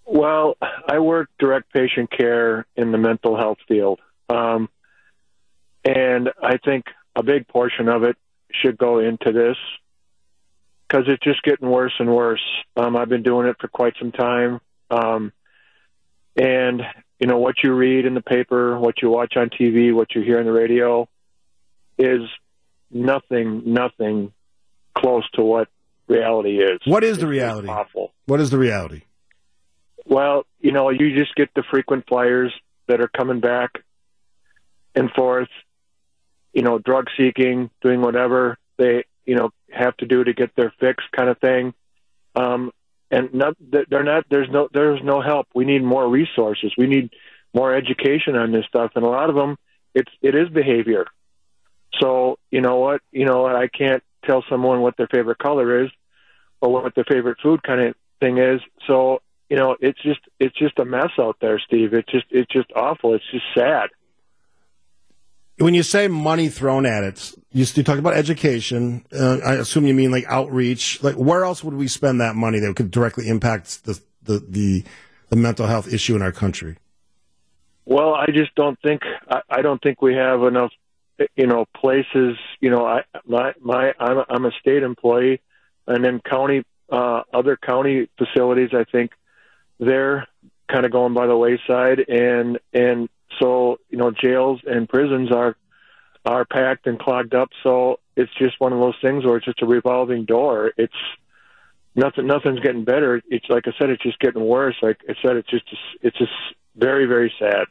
Well, I work direct patient care in the mental health field. Um, and I think a big portion of it should go into this because it's just getting worse and worse. Um, I've been doing it for quite some time. Um, and, you know, what you read in the paper, what you watch on TV, what you hear on the radio is nothing, nothing close to what reality is. What is the reality? Awful. What is the reality? Well, you know, you just get the frequent flyers that are coming back and forth, you know, drug seeking, doing whatever they, you know, have to do to get their fix kind of thing. Um, and not, they're not, there's no, there's no help. We need more resources. We need more education on this stuff. And a lot of them, it's, it is behavior. So, you know what, you know, I can't tell someone what their favorite color is or what their favorite food kind of thing is. So, you know, it's just it's just a mess out there, Steve. It's just it's just awful. It's just sad. When you say money thrown at it, you, you talk about education. Uh, I assume you mean like outreach. Like, where else would we spend that money that could directly impact the the the, the mental health issue in our country? Well, I just don't think I, I don't think we have enough, you know, places. You know, I my my I'm a, I'm a state employee, and then county uh, other county facilities. I think they're kind of going by the wayside, and and so you know, jails and prisons are are packed and clogged up. So it's just one of those things where it's just a revolving door. It's nothing. Nothing's getting better. It's like I said, it's just getting worse. Like I said, it's just it's just very very sad.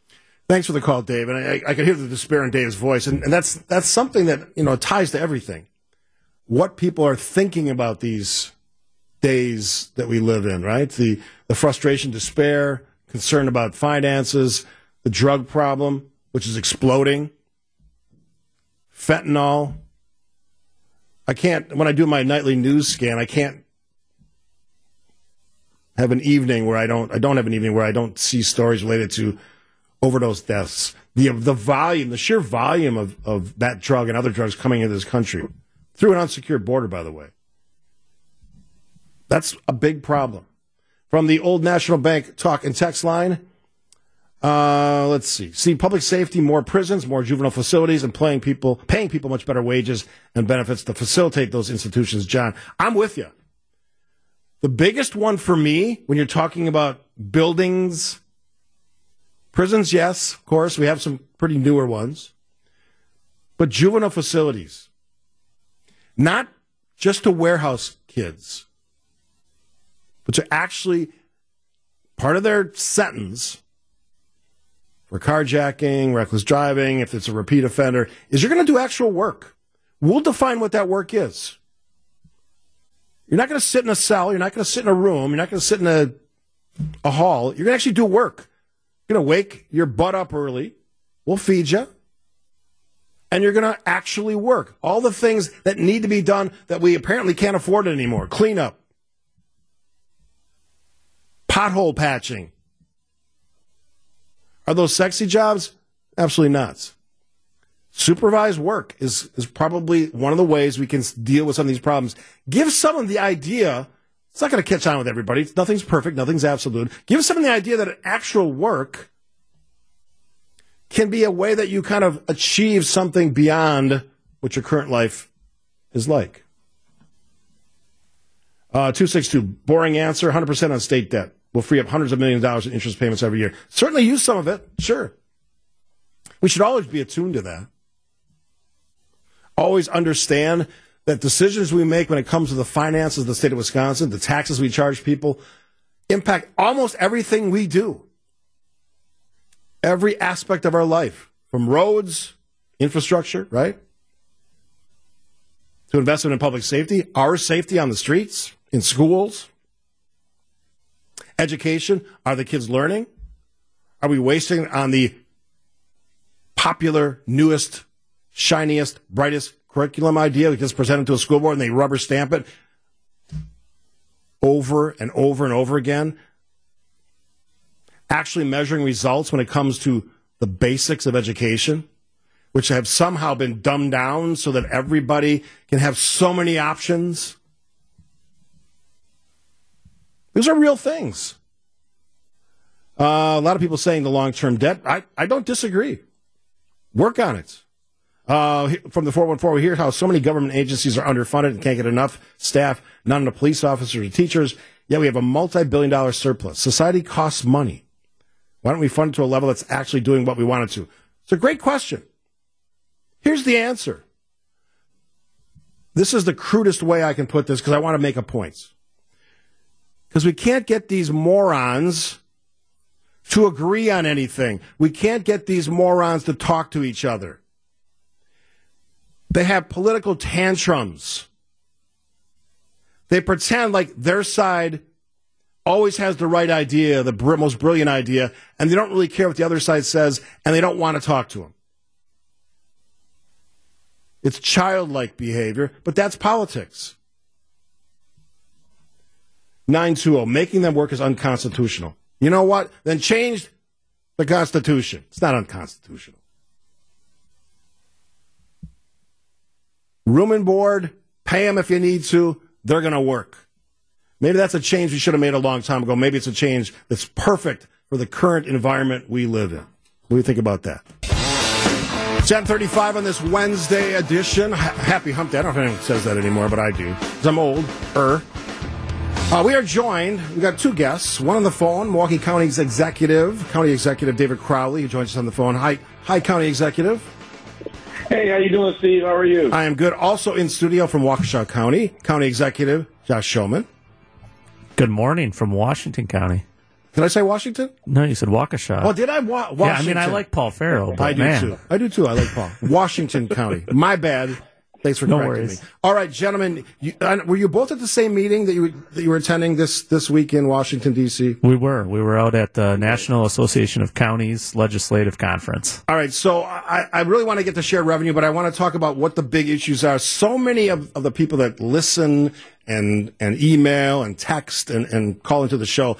Thanks for the call, Dave. And I, I could hear the despair in Dave's voice, and, and that's that's something that you know ties to everything. What people are thinking about these days that we live in, right? The the frustration, despair, concern about finances, the drug problem, which is exploding, fentanyl. I can't when I do my nightly news scan, I can't have an evening where I don't I don't have an evening where I don't see stories related to overdose deaths. The the volume, the sheer volume of, of that drug and other drugs coming into this country through an unsecured border, by the way. That's a big problem. From the old National Bank talk and text line, uh, let's see. See public safety, more prisons, more juvenile facilities, and paying people paying people much better wages and benefits to facilitate those institutions. John, I'm with you. The biggest one for me when you're talking about buildings, prisons, yes, of course, we have some pretty newer ones, but juvenile facilities, not just to warehouse kids, but to actually part of their sentence for carjacking, reckless driving, if it's a repeat offender, is you're going to do actual work. We'll define what that work is. You're not going to sit in a cell. You're not going to sit in a room. You're not going to sit in a, a hall. You're going to actually do work. Going to wake your butt up early. We'll feed you. And you're going to actually work. All the things that need to be done that we apparently can't afford anymore. Cleanup, pothole patching. Are those sexy jobs? Absolutely not. Supervised work is, is probably one of the ways we can deal with some of these problems. Give someone the idea, it's not going to catch on with everybody. Nothing's perfect, nothing's absolute. Give someone the idea that actual work can be a way that you kind of achieve something beyond what your current life is like. Uh, 262, boring answer, 100% on state debt will free up hundreds of millions of dollars in interest payments every year. Certainly use some of it, sure. We should always be attuned to that. Always understand that decisions we make when it comes to the finances of the state of Wisconsin, the taxes we charge people, impact almost everything we do. Every aspect of our life, from roads, infrastructure, right? To investment in public safety, our safety on the streets, in schools, education. Are the kids learning? Are we wasting on the popular, newest, shiniest, brightest curriculum idea that gets presented to a school board and they rubber stamp it over and over and over again? Actually measuring results when it comes to the basics of education, which have somehow been dumbed down so that everybody can have so many options. These are real things. Uh, a lot of people saying the long term debt. I, I don't disagree. Work on it. Uh, from the 414, we hear how so many government agencies are underfunded and can't get enough staff, not enough police officers or teachers. Yet we have a multi billion dollar surplus. Society costs money. Why don't we fund it to a level that's actually doing what we want it to? It's a great question. Here's the answer. This is the crudest way I can put this because I want to make a point. Because we can't get these morons to agree on anything. We can't get these morons to talk to each other. They have political tantrums. They pretend like their side always has the right idea, the most brilliant idea, and they don't really care what the other side says, and they don't want to talk to them. It's childlike behavior, but that's politics. 920, making them work is unconstitutional. You know what? Then change the Constitution. It's not unconstitutional. Room and board, pay them if you need to. They're going to work. Maybe that's a change we should have made a long time ago. Maybe it's a change that's perfect for the current environment we live in. What do you think about that? 1035 on this Wednesday edition. Ha- Happy Hump Day. I don't know if anyone says that anymore, but I do. Because I'm old. Er. Uh, we are joined. We got two guests. One on the phone, Milwaukee County's executive, County Executive David Crowley, who joins us on the phone. Hi, hi, County Executive. Hey, how you doing, Steve? How are you? I am good. Also in studio from Waukesha County, County Executive Josh Schoemann. Good morning from Washington County. Did I say Washington? No, you said Waukesha. Oh, did I? Wa- Washington. Yeah, I mean, I like Paul Farrow, but I do man. too. I do too. I like Paul. Washington County. My bad. Thanks for No correcting worries. me. All right, gentlemen, you, uh, were you both at the same meeting that you that you were attending this this week in Washington D.C.? We were. We were out at the National Association of Counties Legislative Conference. All right, so I, I really want to get to share revenue, but I want to talk about what the big issues are. So many of, of the people that listen and and email and text and, and call into the show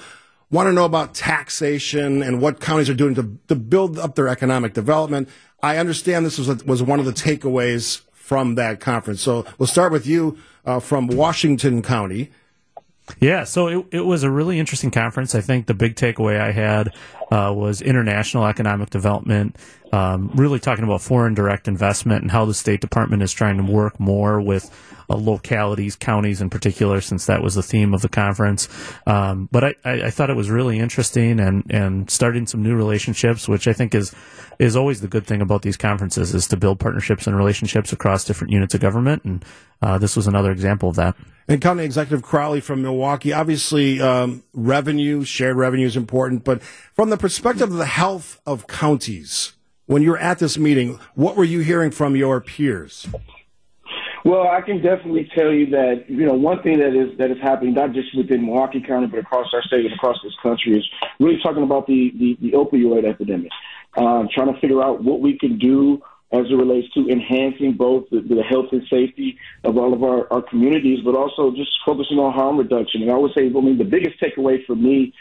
want to know about taxation and what counties are doing to, to build up their economic development. I understand this was was one of the takeaways from that conference. So we'll start with you uh, from Washington County. Yeah, so it, it was a really interesting conference. I think the big takeaway I had uh, was international economic development, um, really talking about foreign direct investment and how the State Department is trying to work more with uh, localities, counties in particular, since that was the theme of the conference. Um, but I, I, I thought it was really interesting and, and starting some new relationships, which I think is is always the good thing about these conferences is to build partnerships and relationships across different units of government. And uh, this was another example of that. And County Executive Crowley from Milwaukee, obviously um, revenue, shared revenue is important, but from the perspective of the health of counties, when you were at this meeting, what were you hearing from your peers? Well, I can definitely tell you that you know one thing that is that is happening not just within Milwaukee County but across our state and across this country is really talking about the the, the opioid epidemic, um, trying to figure out what we can do as it relates to enhancing both the, the health and safety of all of our, our communities, but also just focusing on harm reduction. And I would say, I mean, the biggest takeaway for me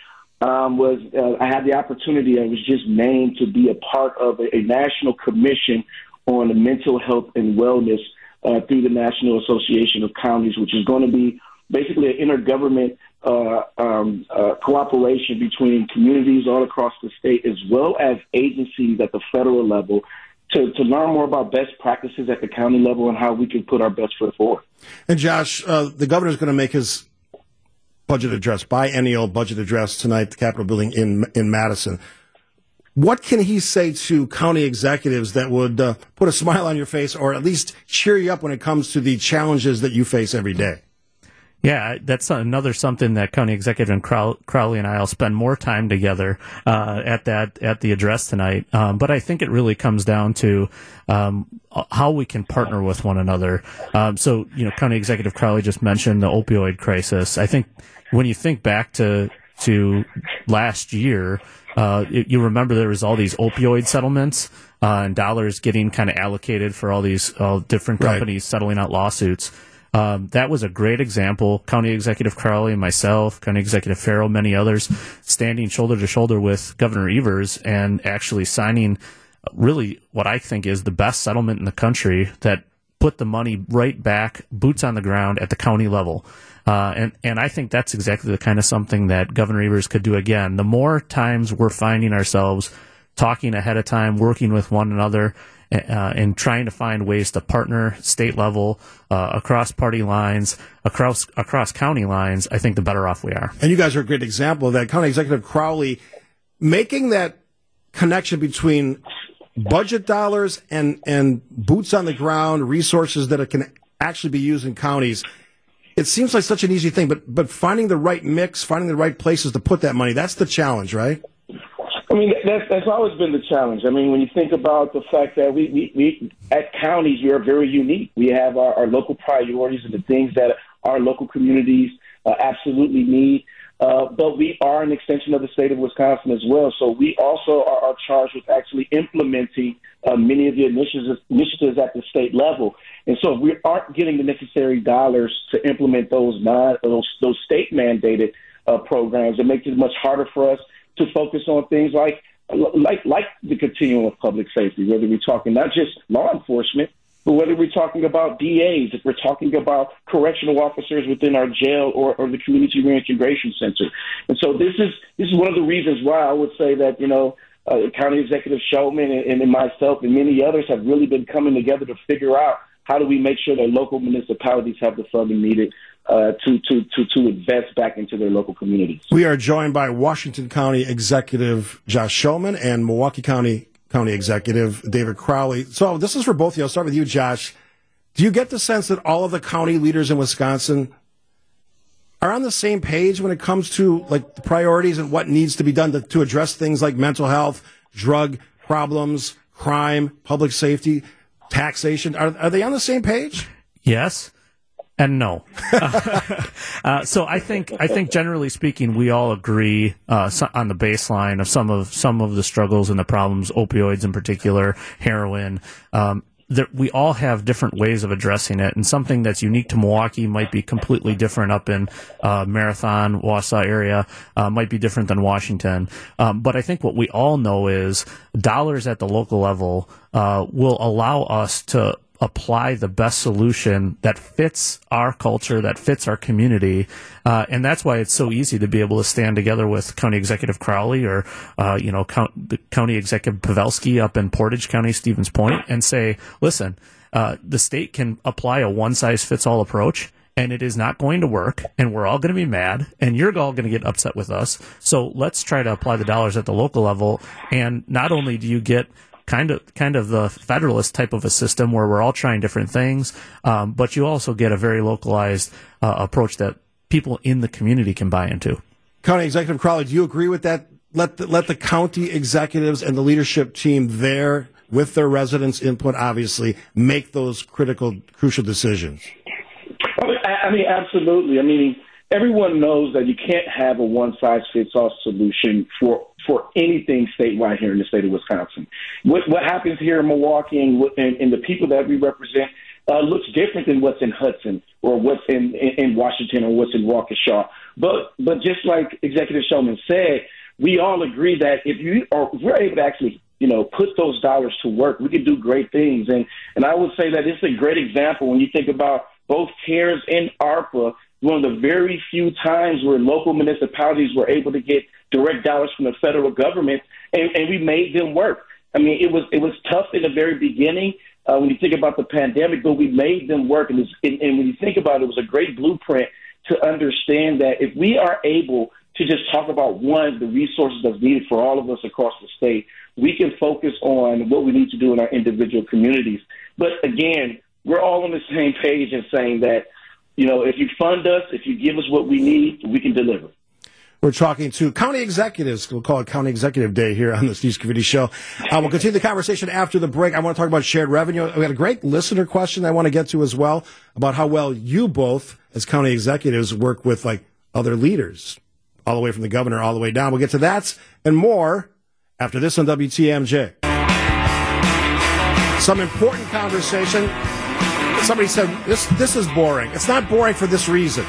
um, was uh, I had the opportunity. I was just named to be a part of a, a national commission on mental health and wellness uh, through the National Association of Counties, which is going to be basically an intergovernment uh, um, uh, cooperation between communities all across the state, as well as agencies at the federal level, to, to learn more about best practices at the county level and how we can put our best foot forward. And Josh, uh, the governor's going to make his budget address, biennial budget address tonight the Capitol building in in Madison. What can he say to county executives that would uh, put a smile on your face or at least cheer you up when it comes to the challenges that you face every day? Yeah, that's another something that County Executive and Crowley and I will spend more time together uh, at that at the address tonight. Um, but I think it really comes down to um, how we can partner with one another. Um, so, you know, County Executive Crowley just mentioned the opioid crisis. I think when you think back to to last year, uh, it, you remember there was all these opioid settlements uh, and dollars getting kind of allocated for all these all different Right. companies settling out lawsuits. Um, that was a great example. County Executive Crowley myself, County Executive Farrow, many others, standing shoulder to shoulder with Governor Evers and actually signing really what I think is the best settlement in the country that put the money right back, boots on the ground at the county level. Uh, and, and I think that's exactly the kind of something that Governor Evers could do again. The more times we're finding ourselves talking ahead of time, working with one another, uh, and trying to find ways to partner state level, uh, across party lines, across across county lines, I think the better off we are. And you guys are a great example of that. County Executive Crowley making that connection between budget dollars and, and boots on the ground resources that it can actually be used in counties. It seems like such an easy thing, but, but finding the right mix, finding the right places to put that money, that's the challenge, right? I mean, that's, that's always been the challenge. I mean, when you think about the fact that we, we, we at counties, we are very unique. We have our, our local priorities and the things that our local communities uh, absolutely need. Uh, but we are an extension of the state of Wisconsin as well. So we also are, are charged with actually implementing uh, many of the initiatives, initiatives at the state level. And so if we aren't getting the necessary dollars to implement those non, those, those state mandated uh, programs, it makes it much harder for us to focus on things like like like the continuum of public safety, whether we're talking not just law enforcement, But whether we're talking about DAs, if we're talking about correctional officers within our jail or, or the community reintegration center, and so this is this is one of the reasons why I would say that you know uh, County Executive Schoemann and, and myself and many others have really been coming together to figure out how do we make sure that local municipalities have the funding needed uh, to, to, to, to invest back into their local communities. We are joined by Washington County Executive Josh Schoemann and Milwaukee County County Executive David Crowley. So this is for both of you. I'll start with you, Josh. Do you get the sense that all of the county leaders in Wisconsin are on the same page when it comes to like the priorities and what needs to be done to, to address things like mental health, drug problems, crime, public safety, taxation? Are, are they on the same page? Yes and no. uh, so I think I think generally speaking, we all agree uh, on the baseline of some of some of the struggles and the problems, opioids in particular, heroin. Um, that we all have different ways of addressing it, and something that's unique to Milwaukee might be completely different up in uh, Marathon, Wausau area, uh, might be different than Washington. Um, but I think what we all know is dollars at the local level uh, will allow us to apply the best solution that fits our culture, that fits our community. Uh, and that's why it's so easy to be able to stand together with County Executive Crowley or, uh, you know, Count, County Executive Pavelski up in Portage County, Stevens Point, and say, listen, uh, the state can apply a one size fits all approach and it is not going to work and we're all going to be mad and you're all going to get upset with us. So let's try to apply the dollars at the local level. And not only do you get kind of kind of the federalist type of a system where we're all trying different things, um, but you also get a very localized uh, approach that people in the community can buy into. County Executive Crowley, do you agree with that? Let the, let the county executives and the leadership team there, with their residents' input, obviously, make those critical, crucial decisions. I mean, absolutely. I mean, everyone knows that you can't have a one size fits all solution for for anything statewide here in the state of Wisconsin. What, what happens here in Milwaukee and, and, and the people that we represent uh, looks different than what's in Hudson or what's in, in, in Washington or what's in Waukesha. But but just like Executive Schoemann said, we all agree that if you are if we're able to actually you know put those dollars to work, we can do great things. And and I would say that it's a great example when you think about both CARES and ARPA one of the very few times where local municipalities were able to get direct dollars from the federal government, and, and we made them work. I mean, it was it was tough in the very beginning uh, when you think about the pandemic, but we made them work. And, and, and when you think about it, it was a great blueprint to understand that if we are able to just talk about one, the resources that's needed for all of us across the state, we can focus on what we need to do in our individual communities. But again, we're all on the same page in saying that you know, if you fund us, if you give us what we need, we can deliver. We're talking to county executives. We'll call it County Executive Day here on the Steve Scaffidi Show. Uh, we'll continue the conversation after the break. I want to talk about shared revenue. We got a great listener question I want to get to as well about how well you both, as county executives, work with like other leaders, all the way from the governor all the way down. We'll get to that and more after this on WTMJ. Some important conversation somebody said this this is boring. It's not boring for this reason.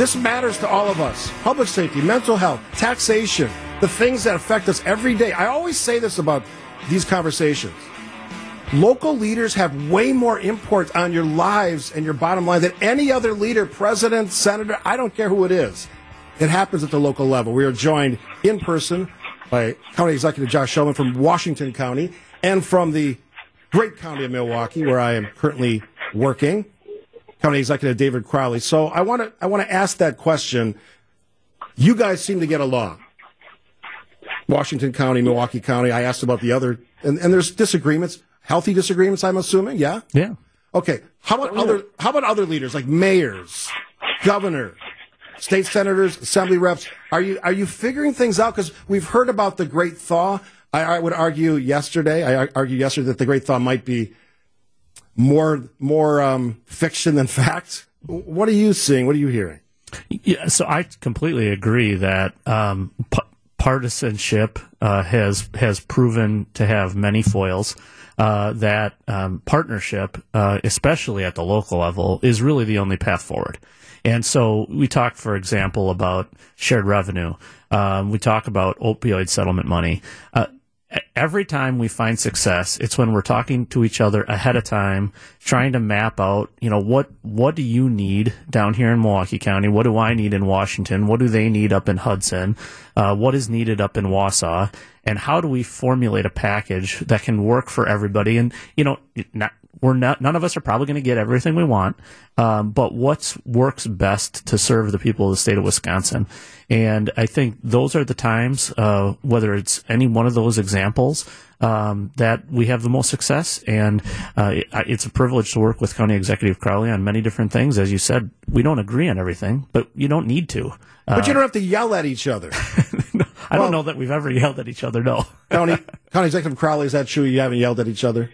This matters to all of us. Public safety, mental health, taxation, the things that affect us every day. I always say this about these conversations. Local leaders have way more import on your lives and your bottom line than any other leader, president, senator, I don't care who it is. It happens at the local level. We are joined in person by County Executive Josh Schoemann from Washington County and from the great county of Milwaukee, where I am currently working. County Executive David Crowley. So I want to I want to ask that question. You guys seem to get along. Washington County, Milwaukee County. I asked about the other, and, and there's disagreements, healthy disagreements. I'm assuming, yeah, yeah. Okay. How about other? How about other leaders like mayors, governor, state senators, assembly reps? Are you are you figuring things out? Because we've heard about the Great Thaw. I, I would argue yesterday. I argue yesterday that the Great Thaw might be more more um, fiction than fact. What are you seeing? What are you hearing? Yeah, so I completely agree that um, p- partisanship uh, has has proven to have many foils. Uh, that um, partnership, uh, especially at the local level, is really the only path forward. And so we talk, for example, about shared revenue. Um, we talk about opioid settlement money. Uh, every time we find success, it's when we're talking to each other ahead of time, trying to map out, you know, what what do you need down here in Milwaukee County? What do I need in Washington? What do they need up in Hudson? Uh, what is needed up in Wausau? And how do we formulate a package that can work for everybody? And you know, not, we're not none of us are probably going to get everything we want, um, but what works best to serve the people of the state of Wisconsin? And I think those are the times, uh, whether it's any one of those examples, um, that we have the most success. And uh, it, it's a privilege to work with County Executive Crowley on many different things. As you said, we don't agree on everything, but you don't need to. But you Uh, don't have to yell at each other. I don't know that we've ever yelled at each other. No. County County Executive Crowley, is that true? You haven't yelled at each other?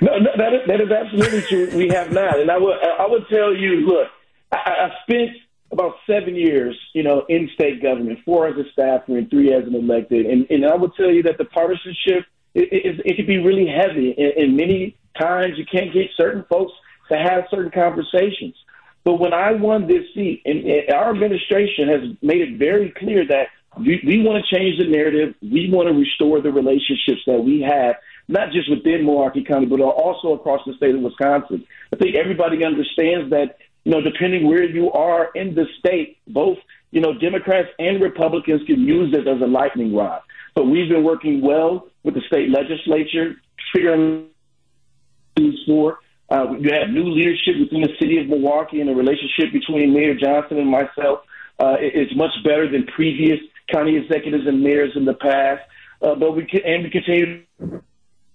No, no that, is, that is absolutely true. We have not, and I would I would tell you, look, I, I spent about seven years, you know, in state government, four as a staffer and three as an elected, and and I would tell you that the partisanship it, it, it can be really heavy, and, and many times you can't get certain folks to have certain conversations. But when I won this seat, and, and our administration has made it very clear that we, we want to change the narrative. We want to restore the relationships that we have, not just within Milwaukee County, but also across the state of Wisconsin. I think everybody understands that, you know, depending where you are in the state, both, you know, Democrats and Republicans can use this as a lightning rod. But we've been working well with the state legislature, figuring things for. Uh, you have new leadership within the city of Milwaukee, and the relationship between Mayor Johnson and myself uh, is much better than previous county executives and mayors in the past. Uh, but we can, and we continue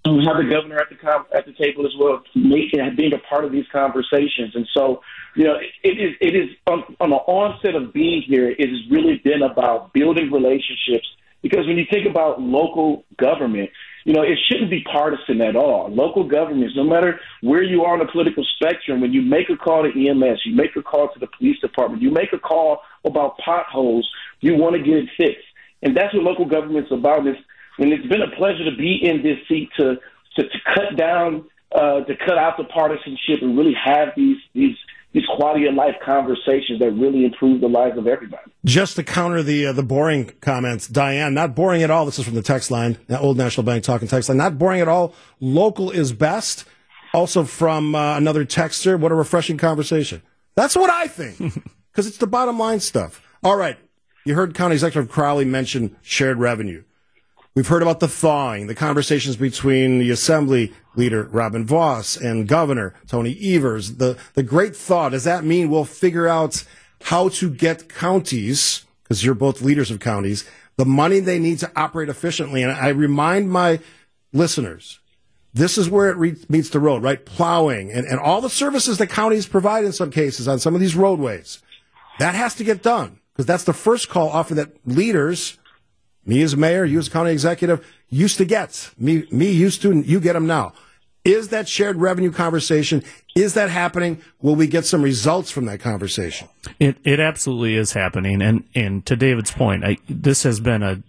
to have the governor at the com- at the table as well, making being a part of these conversations. And so, you know, it, it is it is on, on the onset of being here. It has really been about building relationships because when you think about local government, you know, it shouldn't be partisan at all. Local governments, no matter where you are on the political spectrum, when you make a call to EMS, you make a call to the police department, you make a call about potholes, you want to get it fixed. And that's what local government's about. It's, and it's been a pleasure to be in this seat to, to, to cut down, uh, to cut out the partisanship and really have these, these, these quality of life conversations that really improve the lives of everybody. Just to counter the uh, the boring comments, Diane, not boring at all. This is from the text line, the Old National Bank talking text line. Not boring at all. Local is best. Also from uh, another texter. What a refreshing conversation. That's what I think because it's the bottom line stuff. All right, you heard County Executive Crowley mention shared revenue. We've heard about the thawing, the conversations between the Assembly leader Robin Vos and Governor Tony Evers. The the great thaw. Does that mean we'll figure out how to get counties, because you're both leaders of counties, the money they need to operate efficiently? And I remind my listeners, this is where it re- meets the road, right? Plowing and, and all the services that counties provide in some cases on some of these roadways. That has to get done because that's the first call often that leaders me as mayor, you as county executive, used to get. Me, me used to, you get them now. Is that shared revenue conversation? Is that happening? Will we get some results from that conversation? It it absolutely is happening, and and to David's point, I, this has been a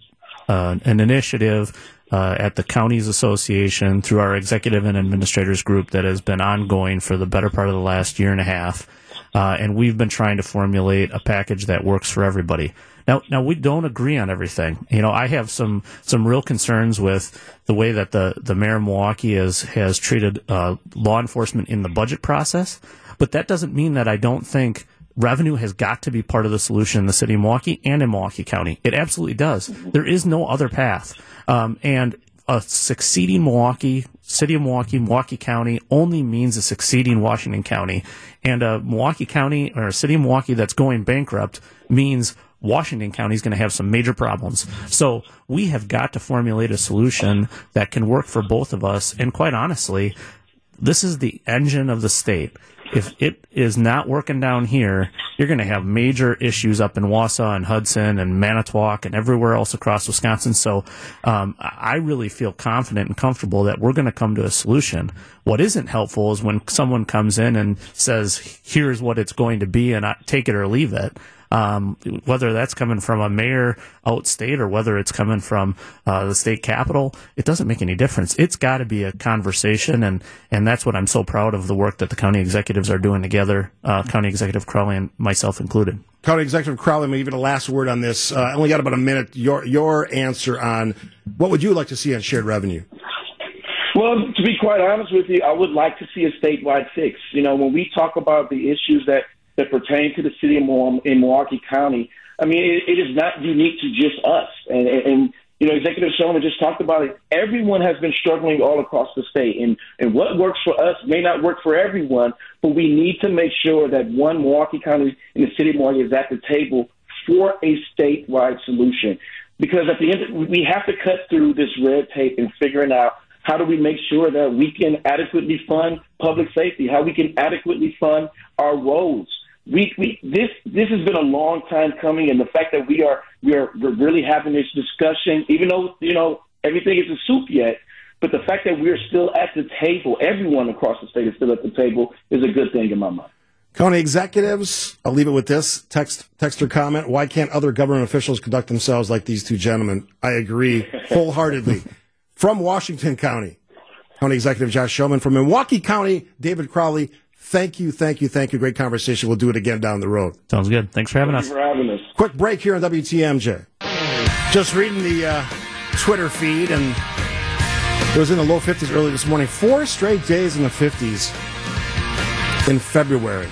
uh, an initiative uh, at the counties association through our executive and administrators group that has been ongoing for the better part of the last year and a half, uh, and we've been trying to formulate a package that works for everybody. Now, now we don't agree on everything. You know, I have some some real concerns with the way that the the mayor of Milwaukee has has treated uh, law enforcement in the budget process. But that doesn't mean that I don't think revenue has got to be part of the solution in the city of Milwaukee and in Milwaukee County. It absolutely does. There is no other path. Um, and a succeeding Milwaukee, city of Milwaukee, Milwaukee County only means a succeeding Washington County. And a Milwaukee County or a city of Milwaukee that's going bankrupt means Washington County is going to have some major problems. So we have got to formulate a solution that can work for both of us. And quite honestly, this is the engine of the state. If it is not working down here, you're going to have major issues up in Wausau and Hudson and Manitowoc and everywhere else across Wisconsin. So um, I really feel confident and comfortable that we're going to come to a solution. What isn't helpful is when someone comes in and says, "Here's what it's going to be," and I take it or leave it. Um, whether that's coming from a mayor outstate or whether it's coming from uh, the state capitol, it doesn't make any difference. It's got to be a conversation, and and that's what I'm so proud of the work that the county executives are doing together, uh, County Executive Crowley and myself included. County Executive Crowley, maybe even a last word on this. Uh, I only got about a minute. Your your answer on what would you like to see on shared revenue? Well, to be quite honest with you, I would like to see a statewide fix. You know, when we talk about the issues that, that pertain to the city of in Milwaukee County, I mean, it, it is not unique to just us. And, and, you know, Executive Schoemann just talked about it. Everyone has been struggling all across the state. And, and what works for us may not work for everyone, but we need to make sure that one Milwaukee County in the city of Milwaukee is at the table for a statewide solution. Because at the end, we have to cut through this red tape and figuring out how do we make sure that we can adequately fund public safety? How we can adequately fund our roads? We, we this this has been a long time coming, and the fact that we are we are we're really having this discussion, even though you know everything isn't soup yet, but the fact that we're still at the table, everyone across the state is still at the table, is a good thing in my mind. County executives, I'll leave it with this text texter comment. Why can't other government officials conduct themselves like these two gentlemen? I agree wholeheartedly. From Washington County, County Executive Josh Schoemann. From Milwaukee County, David Crowley. Thank you, thank you, thank you. Great conversation. We'll do it again down the road. Sounds good. Thanks for having Thank us. you for having us. Quick break here on WTMJ. Just reading the uh, Twitter feed, and it was in the low 50s early this morning. Four straight days in the 50s in February.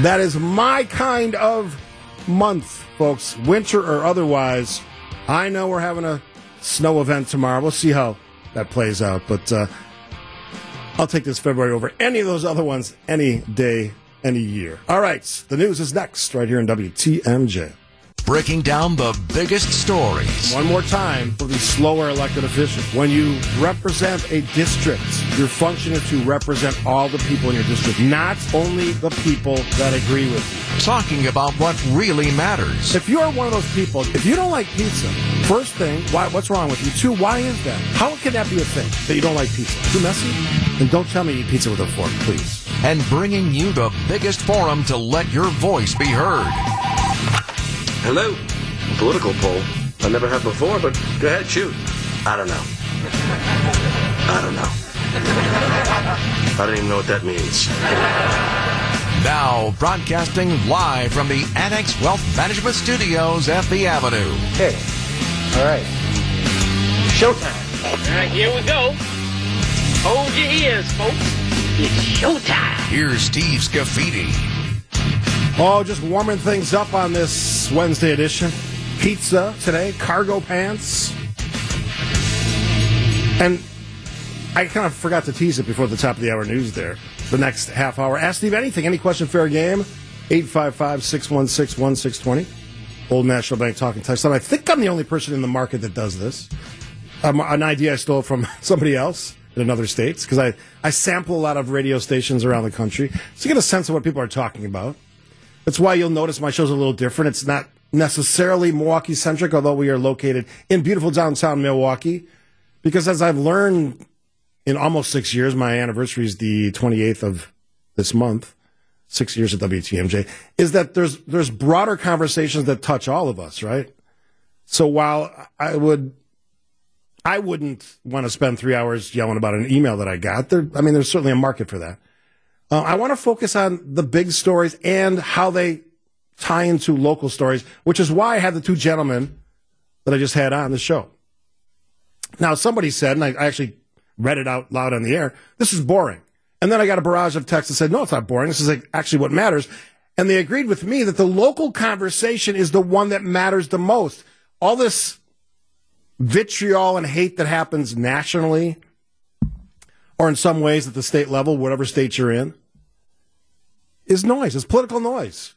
That is my kind of month, folks, winter or otherwise. I know we're having a snow event tomorrow. We'll see how that plays out, but uh, I'll take this February over any of those other ones any day, any year. All right, the news is next right here in WTMJ. Breaking down the biggest stories. One more time for the slower elected officials. When you represent a district, your function is to represent all the people in your district, not only the people that agree with you. Talking about what really matters. If you're one of those people, if you don't like pizza, first thing, why, what's wrong with you? Two, why is that? How can that be a thing that you don't like pizza? Too messy? Then don't tell me you eat pizza with a fork, please. And bringing you the biggest forum to let your voice be heard. Hello. Political poll. I never have before, but go ahead, shoot. I don't know. I don't know. I don't even know what that means. Now, broadcasting live from the Annex Wealth Management Studios at the Avenue. Okay. All right. Showtime. All right, here we go. Hold your ears, folks. It's showtime. Here's Steve Scaffidi. Oh, just warming things up on this Wednesday edition. Pizza today, cargo pants. And I kind of forgot to tease it before the top of the hour news there. The next half hour. Ask Steve anything. Any question, fair game? 855 616 1620. Old National Bank talking text. I think I'm the only person in the market that does this. Um, an idea I stole from somebody else in another states because I, I sample a lot of radio stations around the country to get a sense of what people are talking about. That's why you'll notice my show's a little different. It's not necessarily Milwaukee centric, although we are located in beautiful downtown Milwaukee. Because as I've learned in almost six years, my anniversary is the 28th of this month, six years at WTMJ, is that there's, there's broader conversations that touch all of us, right? So while I would, I wouldn't want to spend three hours yelling about an email that I got. There, I mean, there's certainly a market for that. Uh, I want to focus on the big stories and how they tie into local stories, which is why I had the two gentlemen that I just had on the show. Now, somebody said, and I actually read it out loud on the air, this is boring. And then I got a barrage of texts that said, no, it's not boring. This is like actually what matters. And they agreed with me that the local conversation is the one that matters the most. All this vitriol and hate that happens nationally or in some ways at the state level, whatever state you're in, is noise. It's political noise.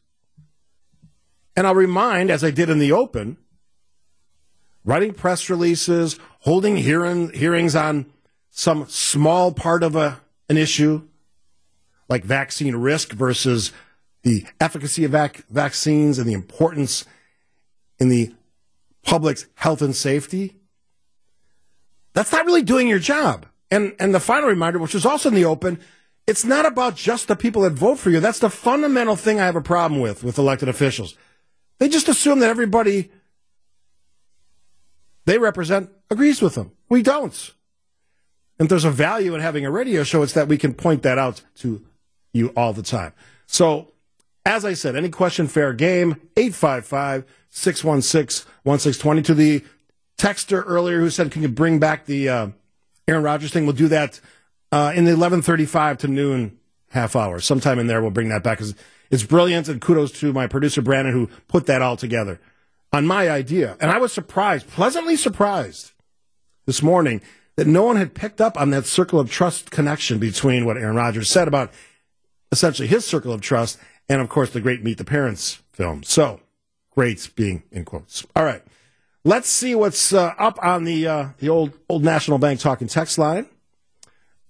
And I'll remind, as I did in the open, writing press releases, holding hearing, hearings on some small part of a, an issue, like vaccine risk versus the efficacy of vac- vaccines and the importance in the public's health and safety. That's not really doing your job. And and the final reminder, which is also in the open, it's not about just the people that vote for you. That's the fundamental thing I have a problem with with elected officials. They just assume that everybody they represent agrees with them. We don't. And there's a value in having a radio show, it's that we can point that out to you all the time. So, as I said, any question, fair game, 855 616 1620. To the texter earlier who said, Can you bring back the uh, Aaron Rodgers thing? We'll do that uh, in the 1135 to noon half hour. Sometime in there, we'll bring that back because it's brilliant. And kudos to my producer, Brandon, who put that all together on my idea. And I was surprised, pleasantly surprised this morning that no one had picked up on that circle of trust connection between what Aaron Rodgers said about essentially his circle of trust and, of course, the great Meet the Parents film. So, great being in quotes. All right. Let's see what's uh, up on the uh, the old old National Bank talking text line.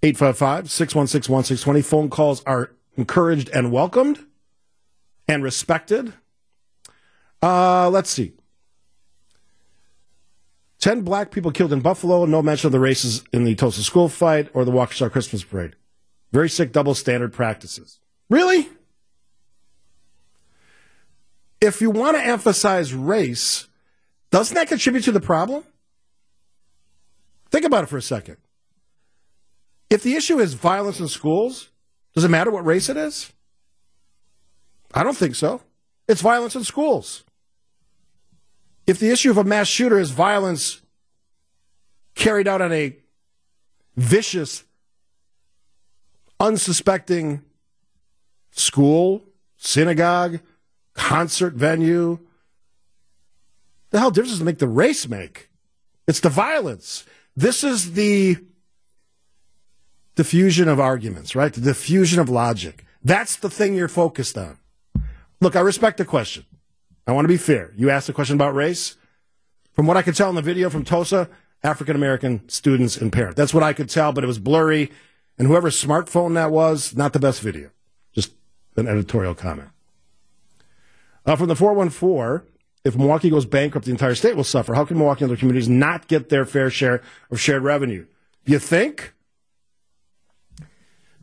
855-616-1620. Phone calls are encouraged and welcomed and respected. Uh, let's see. 10 black people killed in Buffalo. No mention of the races in the Tosa school fight or the Waukesha Christmas parade. Very sick double standard practices. Really? If you want to emphasize race, doesn't that contribute to the problem? Think about it for a second. If the issue is violence in schools, does it matter what race it is? I don't think so. It's violence in schools. If the issue of a mass shooter is violence carried out on a vicious, unsuspecting school, synagogue, concert venue, the hell difference does it make the race make? It's the violence. This is the diffusion of arguments, right? The diffusion of logic. That's the thing you're focused on. Look, I respect the question. I want to be fair. You asked a question about race. From what I could tell in the video from Tosa, African American students and parents. That's what I could tell, but it was blurry. And whoever's smartphone that was, not the best video. Just an editorial comment. Uh, from the 414, if Milwaukee goes bankrupt, the entire state will suffer. How can Milwaukee and other communities not get their fair share of shared revenue? Do you think?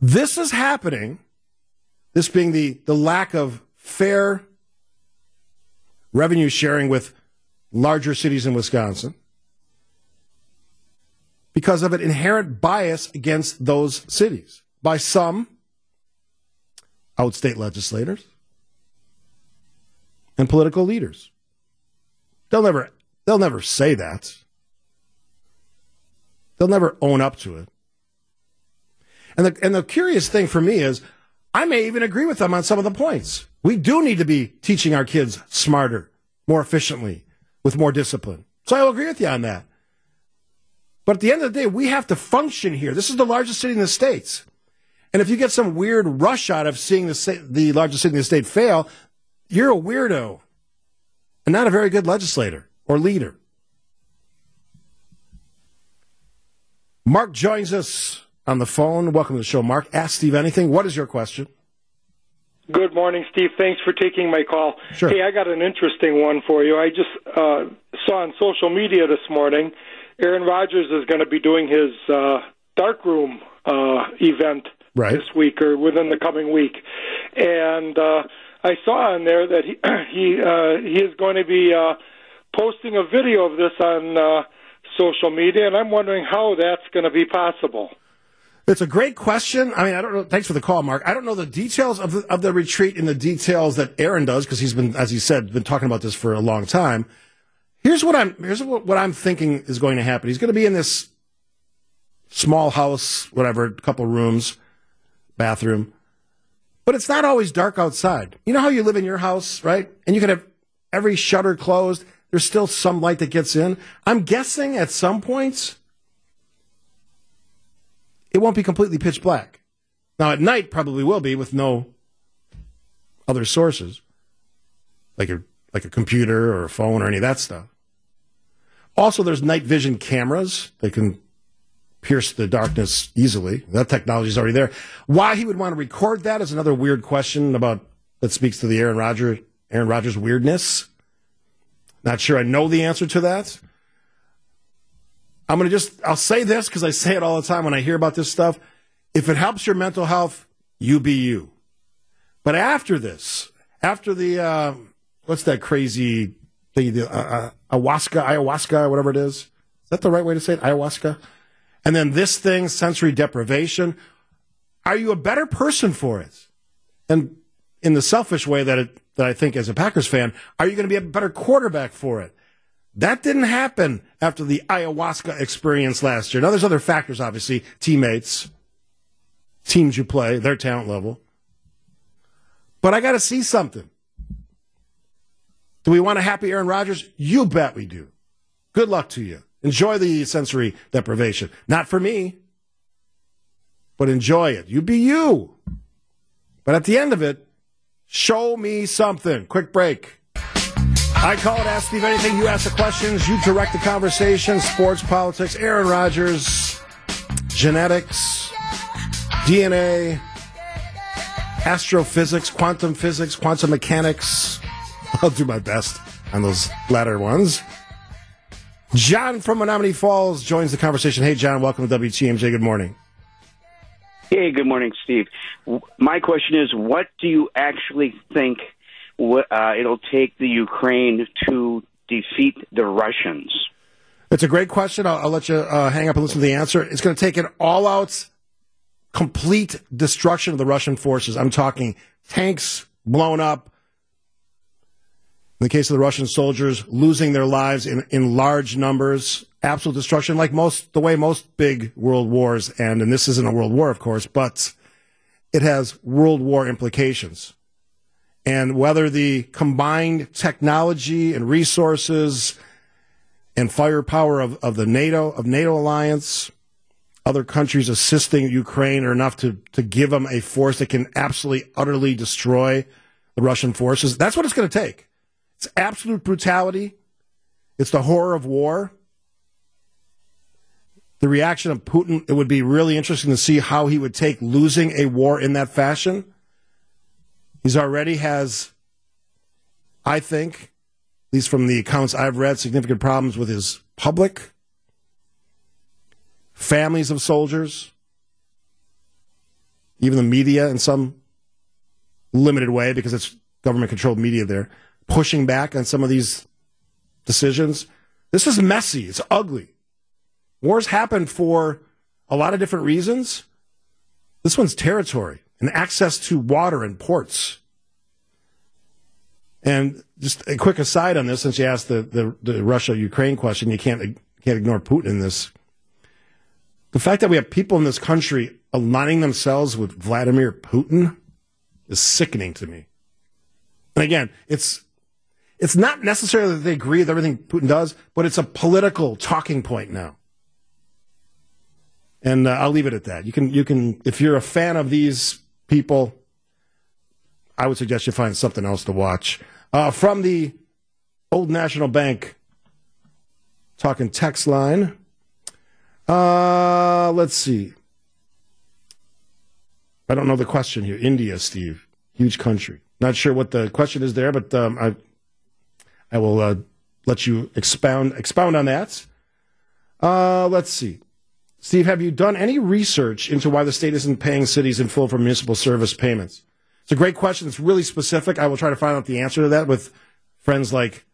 This is happening, this being the, the lack of fair revenue sharing with larger cities in Wisconsin, because of an inherent bias against those cities by some outstate legislators and political leaders. They'll never they'll never say that. They'll never own up to it. And the and the curious thing for me is I may even agree with them on some of the points. We do need to be teaching our kids smarter, more efficiently, with more discipline. So I'll agree with you on that. But at the end of the day, we have to function here. This is the largest city in the States. And if you get some weird rush out of seeing the, the largest city in the state fail, you're a weirdo and not a very good legislator or leader. Mark joins us on the phone. Welcome to the show, Mark. Ask Steve anything. What is your question? Good morning, Steve. Thanks for taking my call. Sure. Hey, I got an interesting one for you. I just uh, saw on social media this morning Aaron Rodgers is going to be doing his uh, darkroom uh, event right. this week or within the coming week, and uh, I saw on there that he he uh, he is going to be uh, posting a video of this on uh, social media, and I'm wondering how that's going to be possible. It's a great question. I mean, I don't know. Thanks for the call, Mark. I don't know the details of the, of the retreat and the details that Aaron does because he's been, as he said, been talking about this for a long time. Here's what I'm here's what, what I'm thinking is going to happen. He's going to be in this small house, whatever, couple rooms, bathroom, but it's not always dark outside. You know how you live in your house, right? And you can have every shutter closed. There's still some light that gets in. I'm guessing at some points it won't be completely pitch black. Now at night probably will be with no other sources, like a like a computer or a phone or any of that stuff. Also, there's night vision cameras that can pierce the darkness easily. That technology is already there. Why he would want to record that is another weird question about that speaks to the Aaron Rodgers Aaron Rodgers weirdness. Not sure I know the answer to that. I'm going to just, I'll say this because I say it all the time when I hear about this stuff. If it helps your mental health, you be you. But after this, after the uh, what's that crazy thing? The, uh, uh, ayahuasca, ayahuasca, whatever it is. Is that the right way to say it? Ayahuasca. And then this thing, sensory deprivation. Are you a better person for it? And in the selfish way that it, that I think as a Packers fan, are you going to be a better quarterback for it? That didn't happen after the ayahuasca experience last year. Now, there's other factors, obviously, teammates, teams you play, their talent level. But I got to see something. Do we want a happy Aaron Rodgers? You bet we do. Good luck to you. Enjoy the sensory deprivation. Not for me, but enjoy it. You be you. But at the end of it, show me something. Quick break. I call it Ask Steve Anything. You ask the questions, you direct the conversation. Sports, politics, Aaron Rodgers, genetics, DNA, astrophysics, quantum physics, quantum mechanics. I'll do my best on those latter ones. John from Menomonee Falls joins the conversation. Hey, John, welcome to WTMJ. Good morning. Hey, good morning, Steve. My question is, what do you actually think uh, it'll take the Ukraine to defeat the Russians? It's a great question. I'll, I'll let you uh, hang up and listen to the answer. It's going to take an all-out, complete destruction of the Russian forces. I'm talking tanks blown up. In the case of the Russian soldiers, losing their lives in, in large numbers, absolute destruction, like most the way most big world wars end. And this isn't a world war, of course, but it has world war implications. And whether the combined technology and resources and firepower of, of the NATO of NATO alliance, other countries assisting Ukraine are enough to, to give them a force that can absolutely, utterly destroy the Russian forces. That's what it's going to take. It's absolute brutality. It's the horror of war the reaction of Putin, it would be really interesting to see how he would take losing a war in that fashion. He's already has, I think, at least from the accounts I've read, significant problems with his public, families of soldiers, even the media in some limited way because it's government controlled media there, pushing back on some of these decisions. This is messy. It's ugly. Wars happen for a lot of different reasons. This one's territory and access to water and ports. And just a quick aside on this, since you asked the, the, the Russia Ukraine question, you can't, can't ignore Putin in this. The fact that we have people in this country aligning themselves with Vladimir Putin is sickening to me. And again, it's it's not necessarily that they agree with everything Putin does, but it's a political talking point now. And uh, I'll leave it at that. You can, you can, if you're a fan of these people, I would suggest you find something else to watch. Uh, from the Old National Bank talking text line. Uh, let's see. I don't know the question here. India, Steve, huge country. Not sure what the question is there, but um, I, I will uh, let you expound expound on that. Uh, let's see. Steve, have you done any research into why the state isn't paying cities in full for municipal service payments? It's a great question. It's really specific. I will try to find out the answer to that with friends like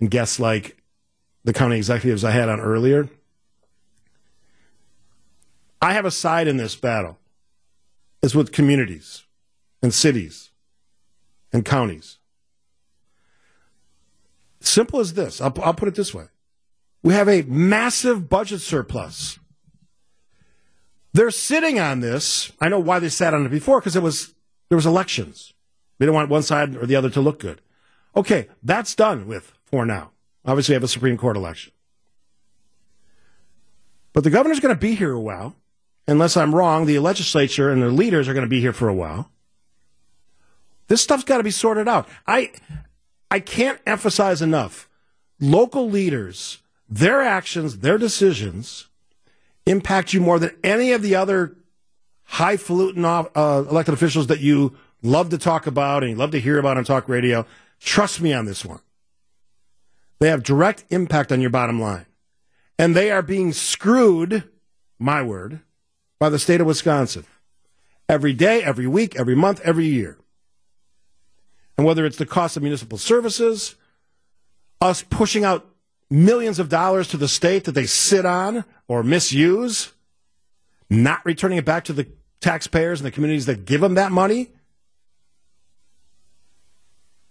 and guests like the county executives I had on earlier. I have a side in this battle. It's with communities and cities and counties. Simple as this. I'll, I'll put it this way. We have a massive budget surplus they're sitting on this. I know why they sat on it before because it was there was elections. They don't want one side or the other to look good. Okay, that's done with for now. Obviously, we have a Supreme Court election. But the governor's going to be here a while. Unless I'm wrong, the legislature and the leaders are going to be here for a while. This stuff's got to be sorted out. I I can't emphasize enough. Local leaders, their actions, their decisions impact you more than any of the other highfalutin uh, elected officials that you love to talk about and you love to hear about on talk radio. Trust me on this one. They have direct impact on your bottom line. And they are being screwed, my word, by the state of Wisconsin. Every day, every week, every month, every year. And whether it's the cost of municipal services, us pushing out millions of dollars to the state that they sit on or misuse, not returning it back to the taxpayers and the communities that give them that money,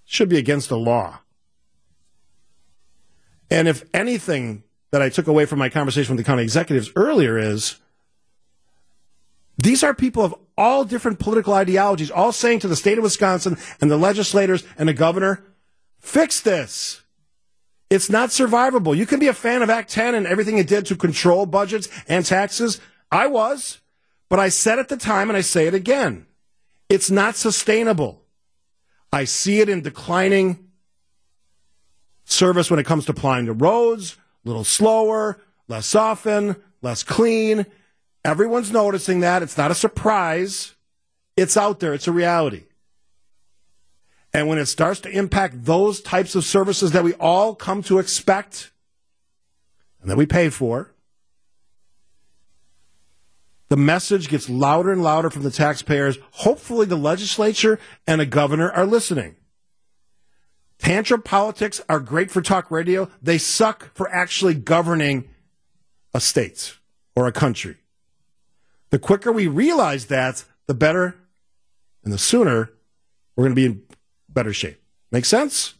should be against the law. And if anything that I took away from my conversation with the county executives earlier is these are people of all different political ideologies, all saying to the state of Wisconsin and the legislators and the governor, fix this. It's not survivable. You can be a fan of Act 10 and everything it did to control budgets and taxes. I was, but I said at the time and I say it again. It's not sustainable. I see it in declining service when it comes to plying the roads, a little slower, less often, less clean. Everyone's noticing that. It's not a surprise. It's out there. It's a reality. And when it starts to impact those types of services that we all come to expect and that we pay for, the message gets louder and louder from the taxpayers. Hopefully, the legislature and the governor are listening. Tantrum politics are great for talk radio. They suck for actually governing a state or a country. The quicker we realize that, the better and the sooner we're going to be in better shape. Make sense?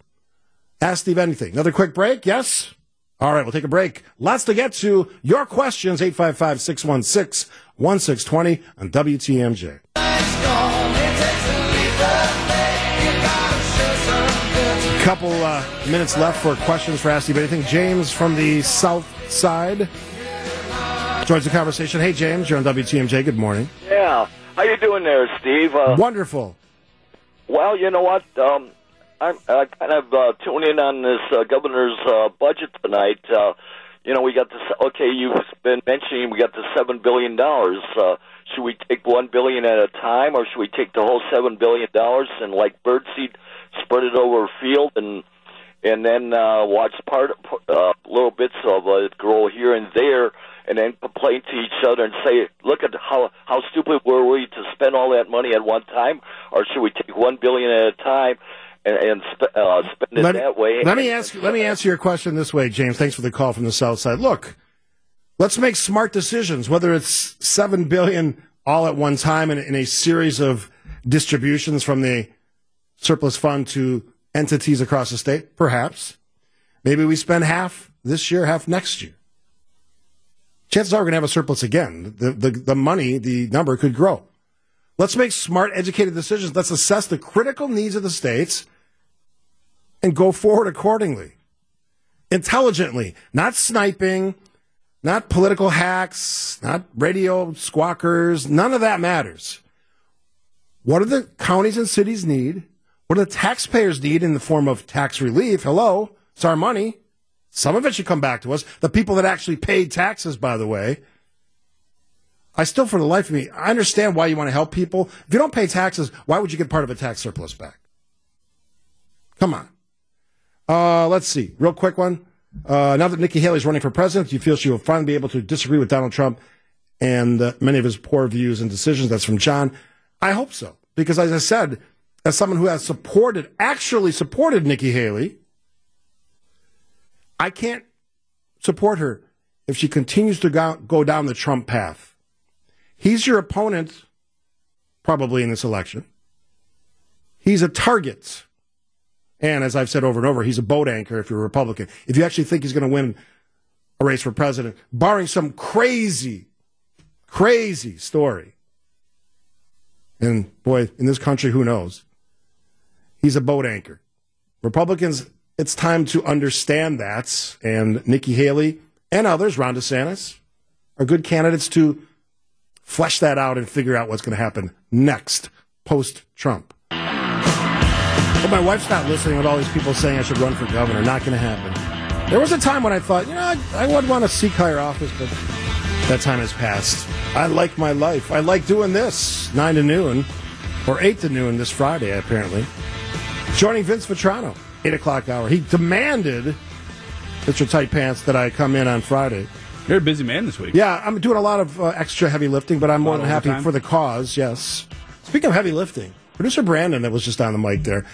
Ask Steve anything. Another quick break? Yes? All right, we'll take a break. Lots to get to. Your questions, 855 616 1620 on WTMJ. Couple uh, minutes left for questions for Ask Steve anything. James from the south side joins the conversation. Hey, James, you're on WTMJ. Good morning. Yeah. How you doing there, Steve? Uh, Wonderful. Well, you know what? Um, I'm uh, kind of uh, tuning in on this uh, governor's uh, budget tonight. Uh, you know, we got this. Okay, you've been mentioning we got the seven billion dollars. Uh, should we take one billion at a time, or should we take the whole seven billion dollars and, like birdseed, spread it over a field and and then uh, watch part uh, little bits of it grow here and there, and then complain to each other and say, "Look at how how stupid were we to spend all that money at one time, or should we take one billion at a time?" And, and sp- uh, spend it Let, that way. let me ask. Let me answer your question this way, James. Thanks for the call from the south side. Look, let's make smart decisions. Whether it's seven billion all at one time in, in a series of distributions from the surplus fund to entities across the state, perhaps. Maybe we spend half this year, half next year. Chances are we're going to have a surplus again. The, the, the money, the number could grow. Let's make smart, educated decisions. Let's assess the critical needs of the states and go forward accordingly. Intelligently, not sniping, not political hacks, not radio squawkers. None of that matters. What do the counties and cities need? What do the taxpayers need in the form of tax relief? Hello, it's our money. Some of it should come back to us. The people that actually paid taxes, by the way. I still, for the life of me, I understand why you want to help people. If you don't pay taxes, why would you get part of a tax surplus back? Come on. Uh, let's see. Real quick one. Uh, now that Nikki Haley's running for president, do you feel she will finally be able to disagree with Donald Trump and uh, many of his poor views and decisions? That's from John. I hope so. Because as I said, as someone who has supported, actually supported Nikki Haley, I can't support her if she continues to go, go down the Trump path. He's your opponent, probably in this election. He's a target. And as I've said over and over, he's a boat anchor if you're a Republican. If you actually think he's going to win a race for president, barring some crazy, crazy story. And boy, in this country, who knows? He's a boat anchor. Republicans, it's time to understand that. And Nikki Haley and others, Ron DeSantis, are good candidates to flesh that out and figure out what's going to happen next, post Trump. But my wife's not listening with all these people saying I should run for governor. Not going to happen. There was a time when I thought, you know, I, I would want to seek higher office, but that time has passed. I like my life. I like doing this, 9 to noon, or 8 to noon this Friday, apparently. Joining Vince Vitrano, 8 o'clock hour. He demanded, Mr. Tight Pants, that I come in on Friday. You're a busy man this week. Yeah, I'm doing a lot of uh, extra heavy lifting, but I'm more than happy for the cause, yes. Speaking of heavy lifting, producer Brandon, that was just on the mic there,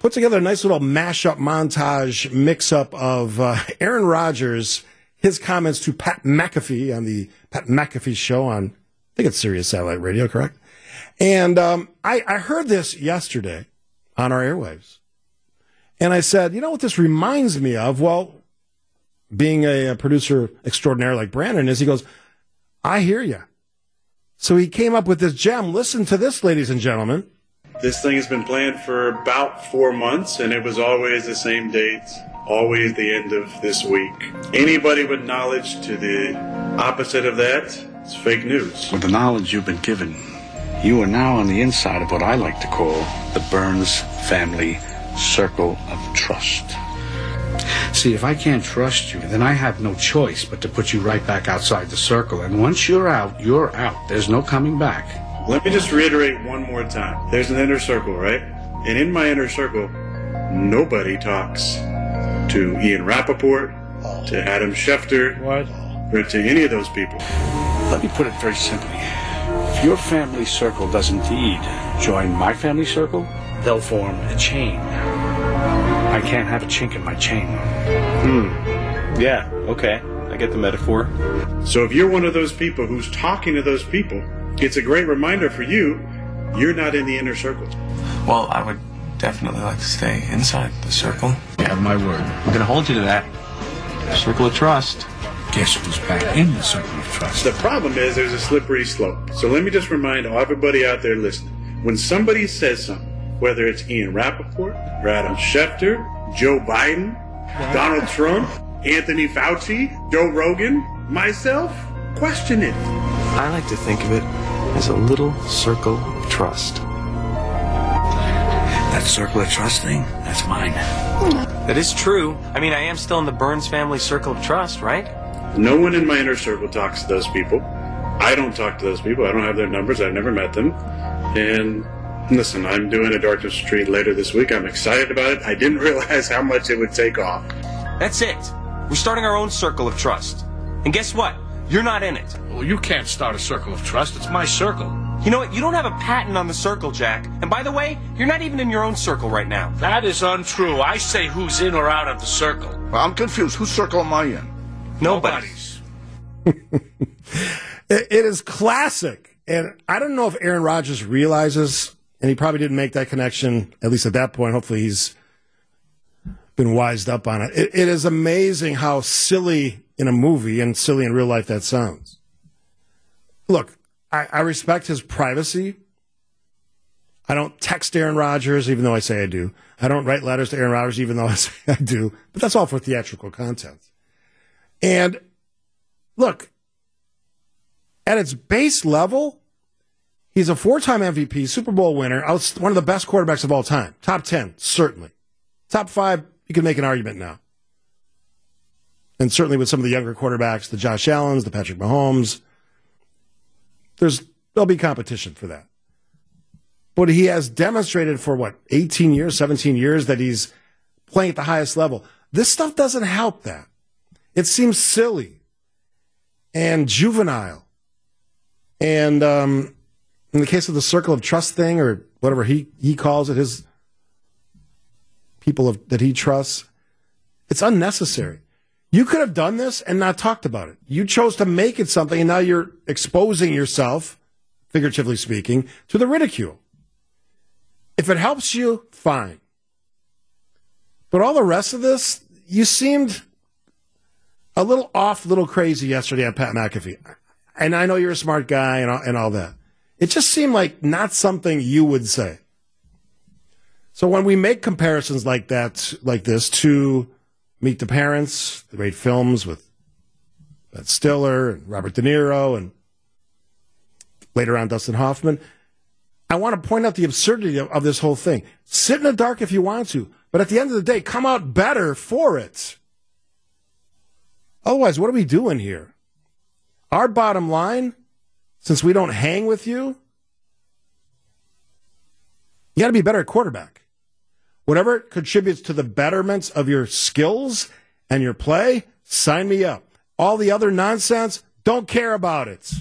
put together a nice little mashup montage mix up of uh, Aaron Rodgers, his comments to Pat McAfee on the Pat McAfee show on, I think it's Sirius Satellite Radio, correct? And um, I, I heard this yesterday on our airwaves. And I said, you know what this reminds me of? Well, being a, a producer extraordinaire like Brandon is, he goes, I hear you. So he came up with this gem. Listen to this, ladies and gentlemen. This thing has been planned for about four months, and it was always the same date, always the end of this week. Anybody with knowledge to the opposite of that, it's fake news. With the knowledge you've been given, you are now on the inside of what I like to call the Burns family circle of trust. See, if I can't trust you, then I have no choice but to put you right back outside the circle. And once you're out, you're out. There's no coming back. Let me just reiterate one more time. There's an inner circle, right? And in my inner circle, nobody talks to Ian Rapoport, to Adam Schefter, or to any of those people. Let me put it very simply. If your family circle does indeed join my family circle, they'll form a chain. I can't have a chink in my chain. Hmm. Yeah, okay. I get the metaphor. So if you're one of those people who's talking to those people, it's a great reminder for you you're not in the inner circle. Well, I would definitely like to stay inside the circle. You have my word. I'm going to hold you to that. Circle of trust. Guess who's back in the circle of trust? The problem is there's a slippery slope. So let me just remind everybody out there listening when somebody says something, whether it's Ian Rapoport, or Adam Schefter, Joe Biden, Donald Trump, Anthony Fauci, Joe Rogan, myself, question it. I like to think of it as a little circle of trust. That circle of trust thing, that's mine. That is true. I mean, I am still in the Burns family circle of trust, right? No one in my inner circle talks to those people. I don't talk to those people. I don't have their numbers. I've never met them. And listen, I'm doing a darkness retreat later this week. I'm excited about it. I didn't realize how much it would take off. That's it. We're starting our own circle of trust. And guess what? You're not in it. Well, you can't start a circle of trust. It's my circle. You know what? You don't have a patent on the circle, Jack. And by the way, you're not even in your own circle right now. That is untrue. I say who's in or out of the circle. Well, I'm confused. Whose circle am I in? Nobody's. It, it is classic. And I don't know if Aaron Rodgers realizes, and he probably didn't make that connection, at least at that point. Hopefully he's been wised up on it. It, it is amazing how silly in a movie and silly in real life that sounds. Look, I, I respect his privacy. I don't text Aaron Rodgers, even though I say I do. I don't write letters to Aaron Rodgers, even though I say I do. But that's all for theatrical content. And look, at its base level, he's a four time MVP, Super Bowl winner, one of the best quarterbacks of all time. Top 10, certainly. Top five, you can make an argument now. And certainly with some of the younger quarterbacks, the Josh Allens, the Patrick Mahomes, there's there'll be competition for that. But he has demonstrated for what, 18 years, 17 years that he's playing at the highest level. This stuff doesn't help that. It seems silly and juvenile. And um, in the case of the circle of trust thing, or whatever he, he calls it, his people of, that he trusts, it's unnecessary. You could have done this and not talked about it. You chose to make it something, and now you're exposing yourself, figuratively speaking, to the ridicule. If it helps you, fine. But all the rest of this, you seemed a little off, a little crazy yesterday on Pat McAfee. And I know you're a smart guy and all, and all that. It just seemed like not something you would say. So when we make comparisons like that, like this, to Meet the Parents, the great films with Ben Stiller and Robert De Niro and later on Dustin Hoffman, I want to point out the absurdity of, of this whole thing. Sit in the dark if you want to, but at the end of the day, come out better for it. Otherwise, what are we doing here? Our bottom line, since we don't hang with you, you got to be better at quarterback. Whatever contributes to the betterments of your skills and your play, sign me up. All the other nonsense, don't care about it.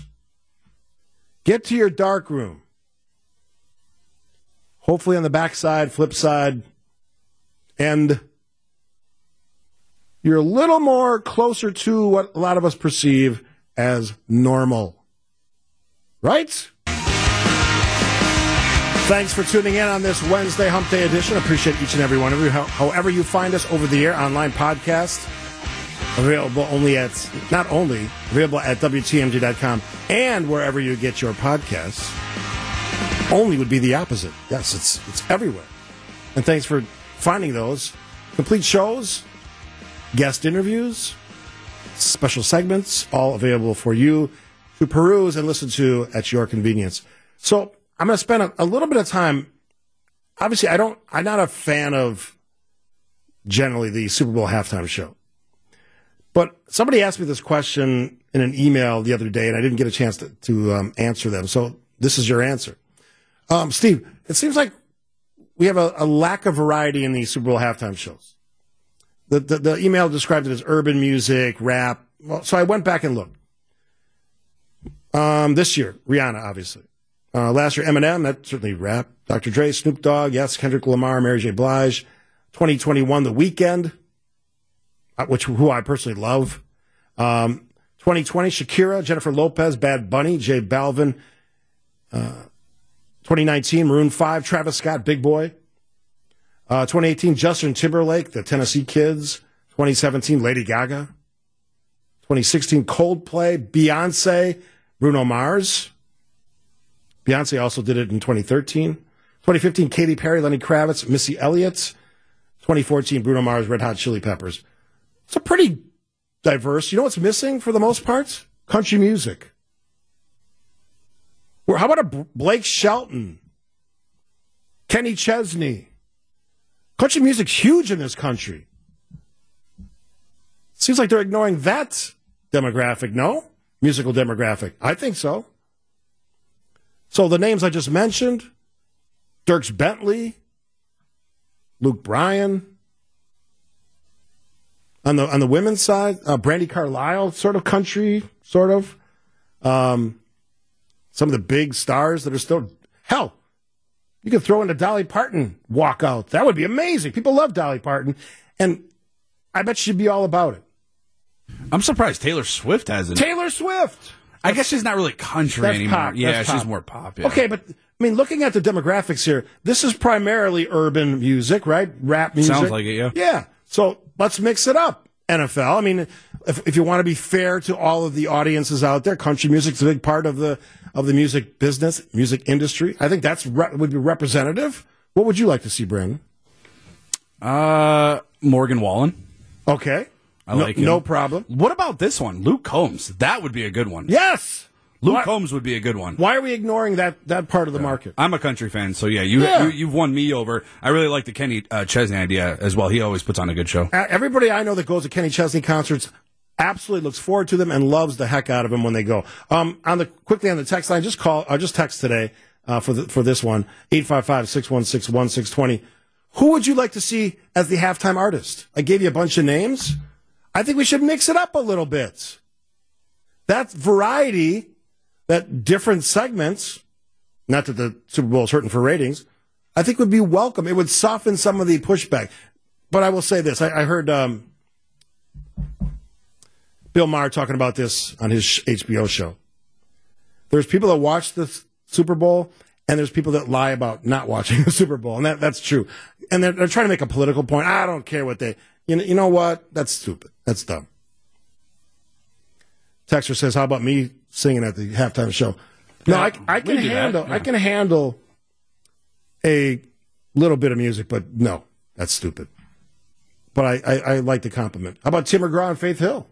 Get to your dark room. Hopefully, on the backside, flip side, and you're a little more closer to what a lot of us perceive as normal. Right? Thanks for tuning in on this Wednesday Hump Day edition. Appreciate each and every one of you. However, you find us over the air, online podcast, available only at, not only, available at WTMJ.com and wherever you get your podcasts. Only would be the opposite. Yes, it's, it's everywhere. And thanks for finding those. Complete shows, guest interviews, special segments, all available for you to peruse and listen to at your convenience. So I'm going to spend a, a little bit of time. Obviously, I don't. I'm not a fan of generally the Super Bowl halftime show. But somebody asked me this question in an email the other day, and I didn't get a chance to, to um, answer them. So this is your answer, um, Steve. It seems like we have a, a lack of variety in the Super Bowl halftime shows. The, the, the email described it as urban music, rap. Well, so I went back and looked. Um, this year, Rihanna, obviously. Uh, last year, Eminem, that's certainly rap. Dr. Dre, Snoop Dogg, yes, Kendrick Lamar, Mary J. Blige. 2021, The Weeknd, uh, which who I personally love. Um, 2020, Shakira, Jennifer Lopez, Bad Bunny, J Balvin. Uh, 2019, Maroon 5, Travis Scott, Big Boi. Uh, 2018, Justin Timberlake, The Tennessee Kids. 2017, Lady Gaga. 2016, Coldplay, Beyonce, Bruno Mars. Beyonce also did it in 2013. 2015, Katy Perry, Lenny Kravitz, Missy Elliott. 2014, Bruno Mars, Red Hot Chili Peppers. It's a pretty diverse. You know what's missing for the most part? Country music. Or how about a Blake Shelton? Kenny Chesney? Country music's huge in this country. Seems like they're ignoring that demographic, no? Musical demographic. I think so. So the names I just mentioned Dierks Bentley, Luke Bryan. On the on the women's side, uh, Brandi Carlile, sort of country, sort of. Um, some of the big stars that are still hell. You could throw in a Dolly Parton walkout. That would be amazing. People love Dolly Parton, and I bet she'd be all about it. I'm surprised Taylor Swift hasn't. Taylor Swift. I guess she's not really country That's anymore. pop. Yeah, That's she's pop. more pop. Yeah. Okay, but I mean, looking at the demographics here, this is primarily urban music, right? Rap music. Sounds like it, yeah. Yeah. So let's mix it up. NFL. I mean, if, if you want to be fair to all of the audiences out there, country music's a big part of the of the music business, music industry. I think that's re- would be representative. What would you like to see, Brandon? Uh, Morgan Wallen. Okay. I No- like him. no problem. What about this one? Luke Combs. That would be a good one. Yes. Luke Why- Combs would be a good one. Why are we ignoring that that part of the market? I'm a country fan, so yeah, you, Yeah. you you've won me over. I really like the Kenny uh, Chesney idea as well. He always puts on a good show. Uh, Everybody I know that goes to Kenny Chesney concerts absolutely looks forward to them and loves the heck out of them when they go. Um, on the quickly on the text line, just call or just text today uh, for the, for this one 855-616-1620. Who would you like to see as the halftime artist? I gave you a bunch of names. I think we should mix it up a little bit. That variety, that different segments, not that the Super Bowl is hurting for ratings, I think would be welcome. It would soften some of the pushback. But I will say this: I, I heard um, Bill Maher talking about this on his HBO show. There's people that watch the Super Bowl, and there's people that lie about not watching the Super Bowl, and that, that's true. And they're, they're trying to make a political point. I don't care what they. You know, you know what? That's stupid. That's dumb. Texter says, "How about me singing at the halftime show?" No, I, I can handle. yeah. I can handle a little bit of music, but no, that's stupid. But I, I, I like the compliment. How about Tim McGraw and Faith Hill?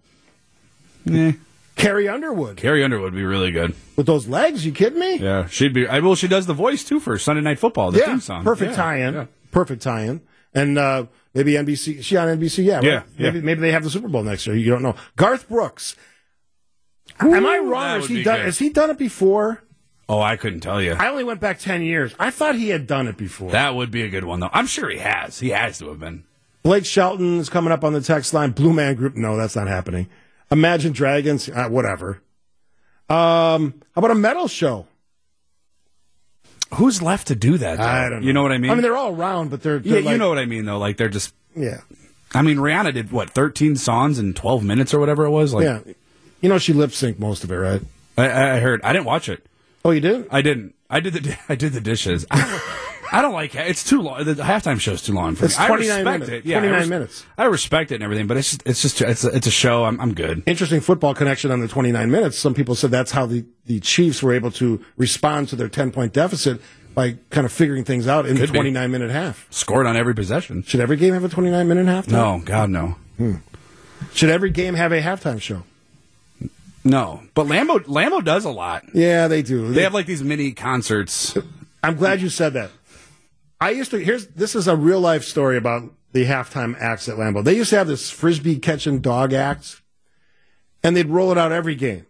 Yeah. Carrie Underwood Carrie Underwood would be really good. with those legs? You kidding me? Yeah, she'd be. I well, she does the voice too for Sunday Night Football. The yeah, theme song. perfect Yeah, tie-in. yeah. Perfect tie-in. And uh, maybe NBC. She on NBC? Yeah. right? Yeah, yeah. Maybe, maybe they have the Super Bowl next year. You don't know. Garth Brooks. Am I wrong? Has he done? Has he done it before? Oh, I couldn't tell you. I only went back ten years. I thought he had done it before. That would be a good one though. I'm sure he has. He has to have been. Blake Shelton is coming up on the text line. Blue Man Group. No, that's not happening. Imagine Dragons. Uh, whatever. Um, how about a metal show? Who's left to do that? Though? I don't know. You know what I mean? I mean, they're all around, but they're, yeah, they're you like- know what I mean though. Like they're just. Yeah. I mean, Rihanna did what 13 songs in 12 minutes or whatever it was. Like, yeah. You know, she lip synced most of it, right? I, I heard. I didn't watch it. Oh, you did? I didn't. I did the I did the dishes. I don't like it. It's too long. The halftime show's too long for It's me. I 29 respect minutes. it. Yeah, I 29 res- minutes. I respect it and everything, but it's just, it's just it's a, it's a show. I'm I'm good. Interesting football connection on the 29 minutes. Some people said that's how the, the Chiefs were able to respond to their 10 point deficit by kind of figuring things out in Could the be. 29 minute half. Scored on every possession. Should every game have a 29 minute halftime? No, God no. Hmm. Should every game have a halftime show? No, but Lambeau Lambeau does a lot. Yeah, they do. They have like these mini concerts. I'm glad you said that. I used to here's this is a real life story about the halftime acts at Lambeau. They used to have this frisbee catching dog act, and they'd roll it out every game.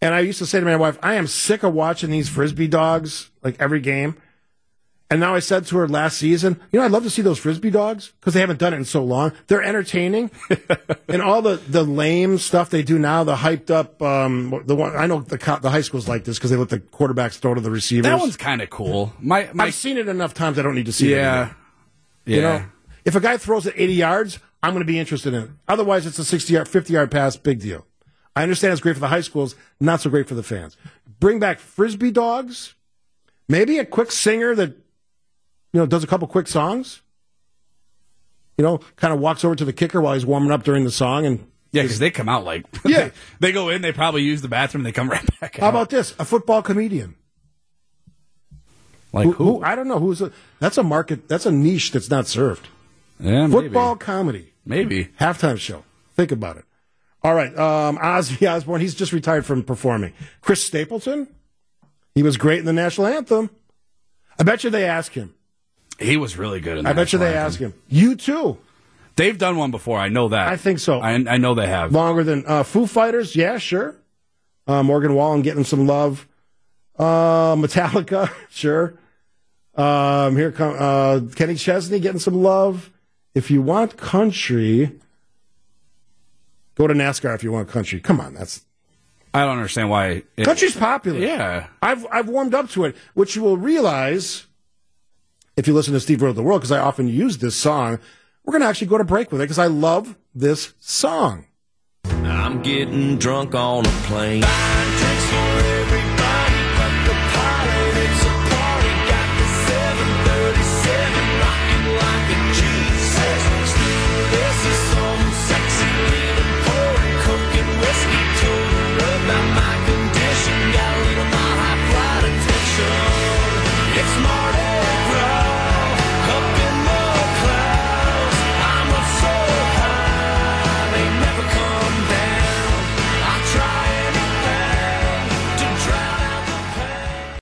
And I used to say to my wife, I am sick of watching these frisbee dogs like every game. And now I said to her last season, you know, I'd love to see those frisbee dogs because they haven't done it in so long. They're entertaining, and all the the lame stuff they do now, the hyped up, um, the one I know the co- the high schools like this because they let the quarterbacks throw to the receivers. That one's kind of cool. My my I've seen it enough times. I don't need to see it. yeah, anymore. yeah. You know, if a guy throws it 80 yards, I'm going to be interested in it. Otherwise, it's a 60 yard, 50 yard pass, big deal. I understand it's great for the high schools, not so great for the fans. Bring back frisbee dogs, maybe a quick singer that, you know, does a couple quick songs. You know, kind of walks over to the kicker while he's warming up during the song, and Yeah, because they come out like Yeah. they, go in, they probably use the bathroom, they come right back out. how about this? A football comedian. like Who, who? I don't know who's a. That's a market. That's a niche that's not served. Yeah, maybe. Football comedy. Maybe. halftime show. Think about it. All right, um, Ozzy Osbourne. He's just retired from performing. Chris Stapleton. He was great in the national anthem. I bet you they ask him. He was really good. In that. I bet you they ask him. U2. They've done one before. I know that. I think so. I, I know they have. Longer than uh, Foo Fighters. Yeah, sure. Uh, Morgan Wallen getting some love. Uh, Metallica. Sure. Um, here come uh, Kenny Chesney getting some love. If you want country, go to NASCAR. If you want country, come on, that's I don't understand why. It, Country's popular. Yeah. I've I've warmed up to it, which you will realize if you listen to Steve Rode the World, because I often use this song. We're going to actually go to break with it because I love this song. I'm getting drunk on a plane. Buying drinks for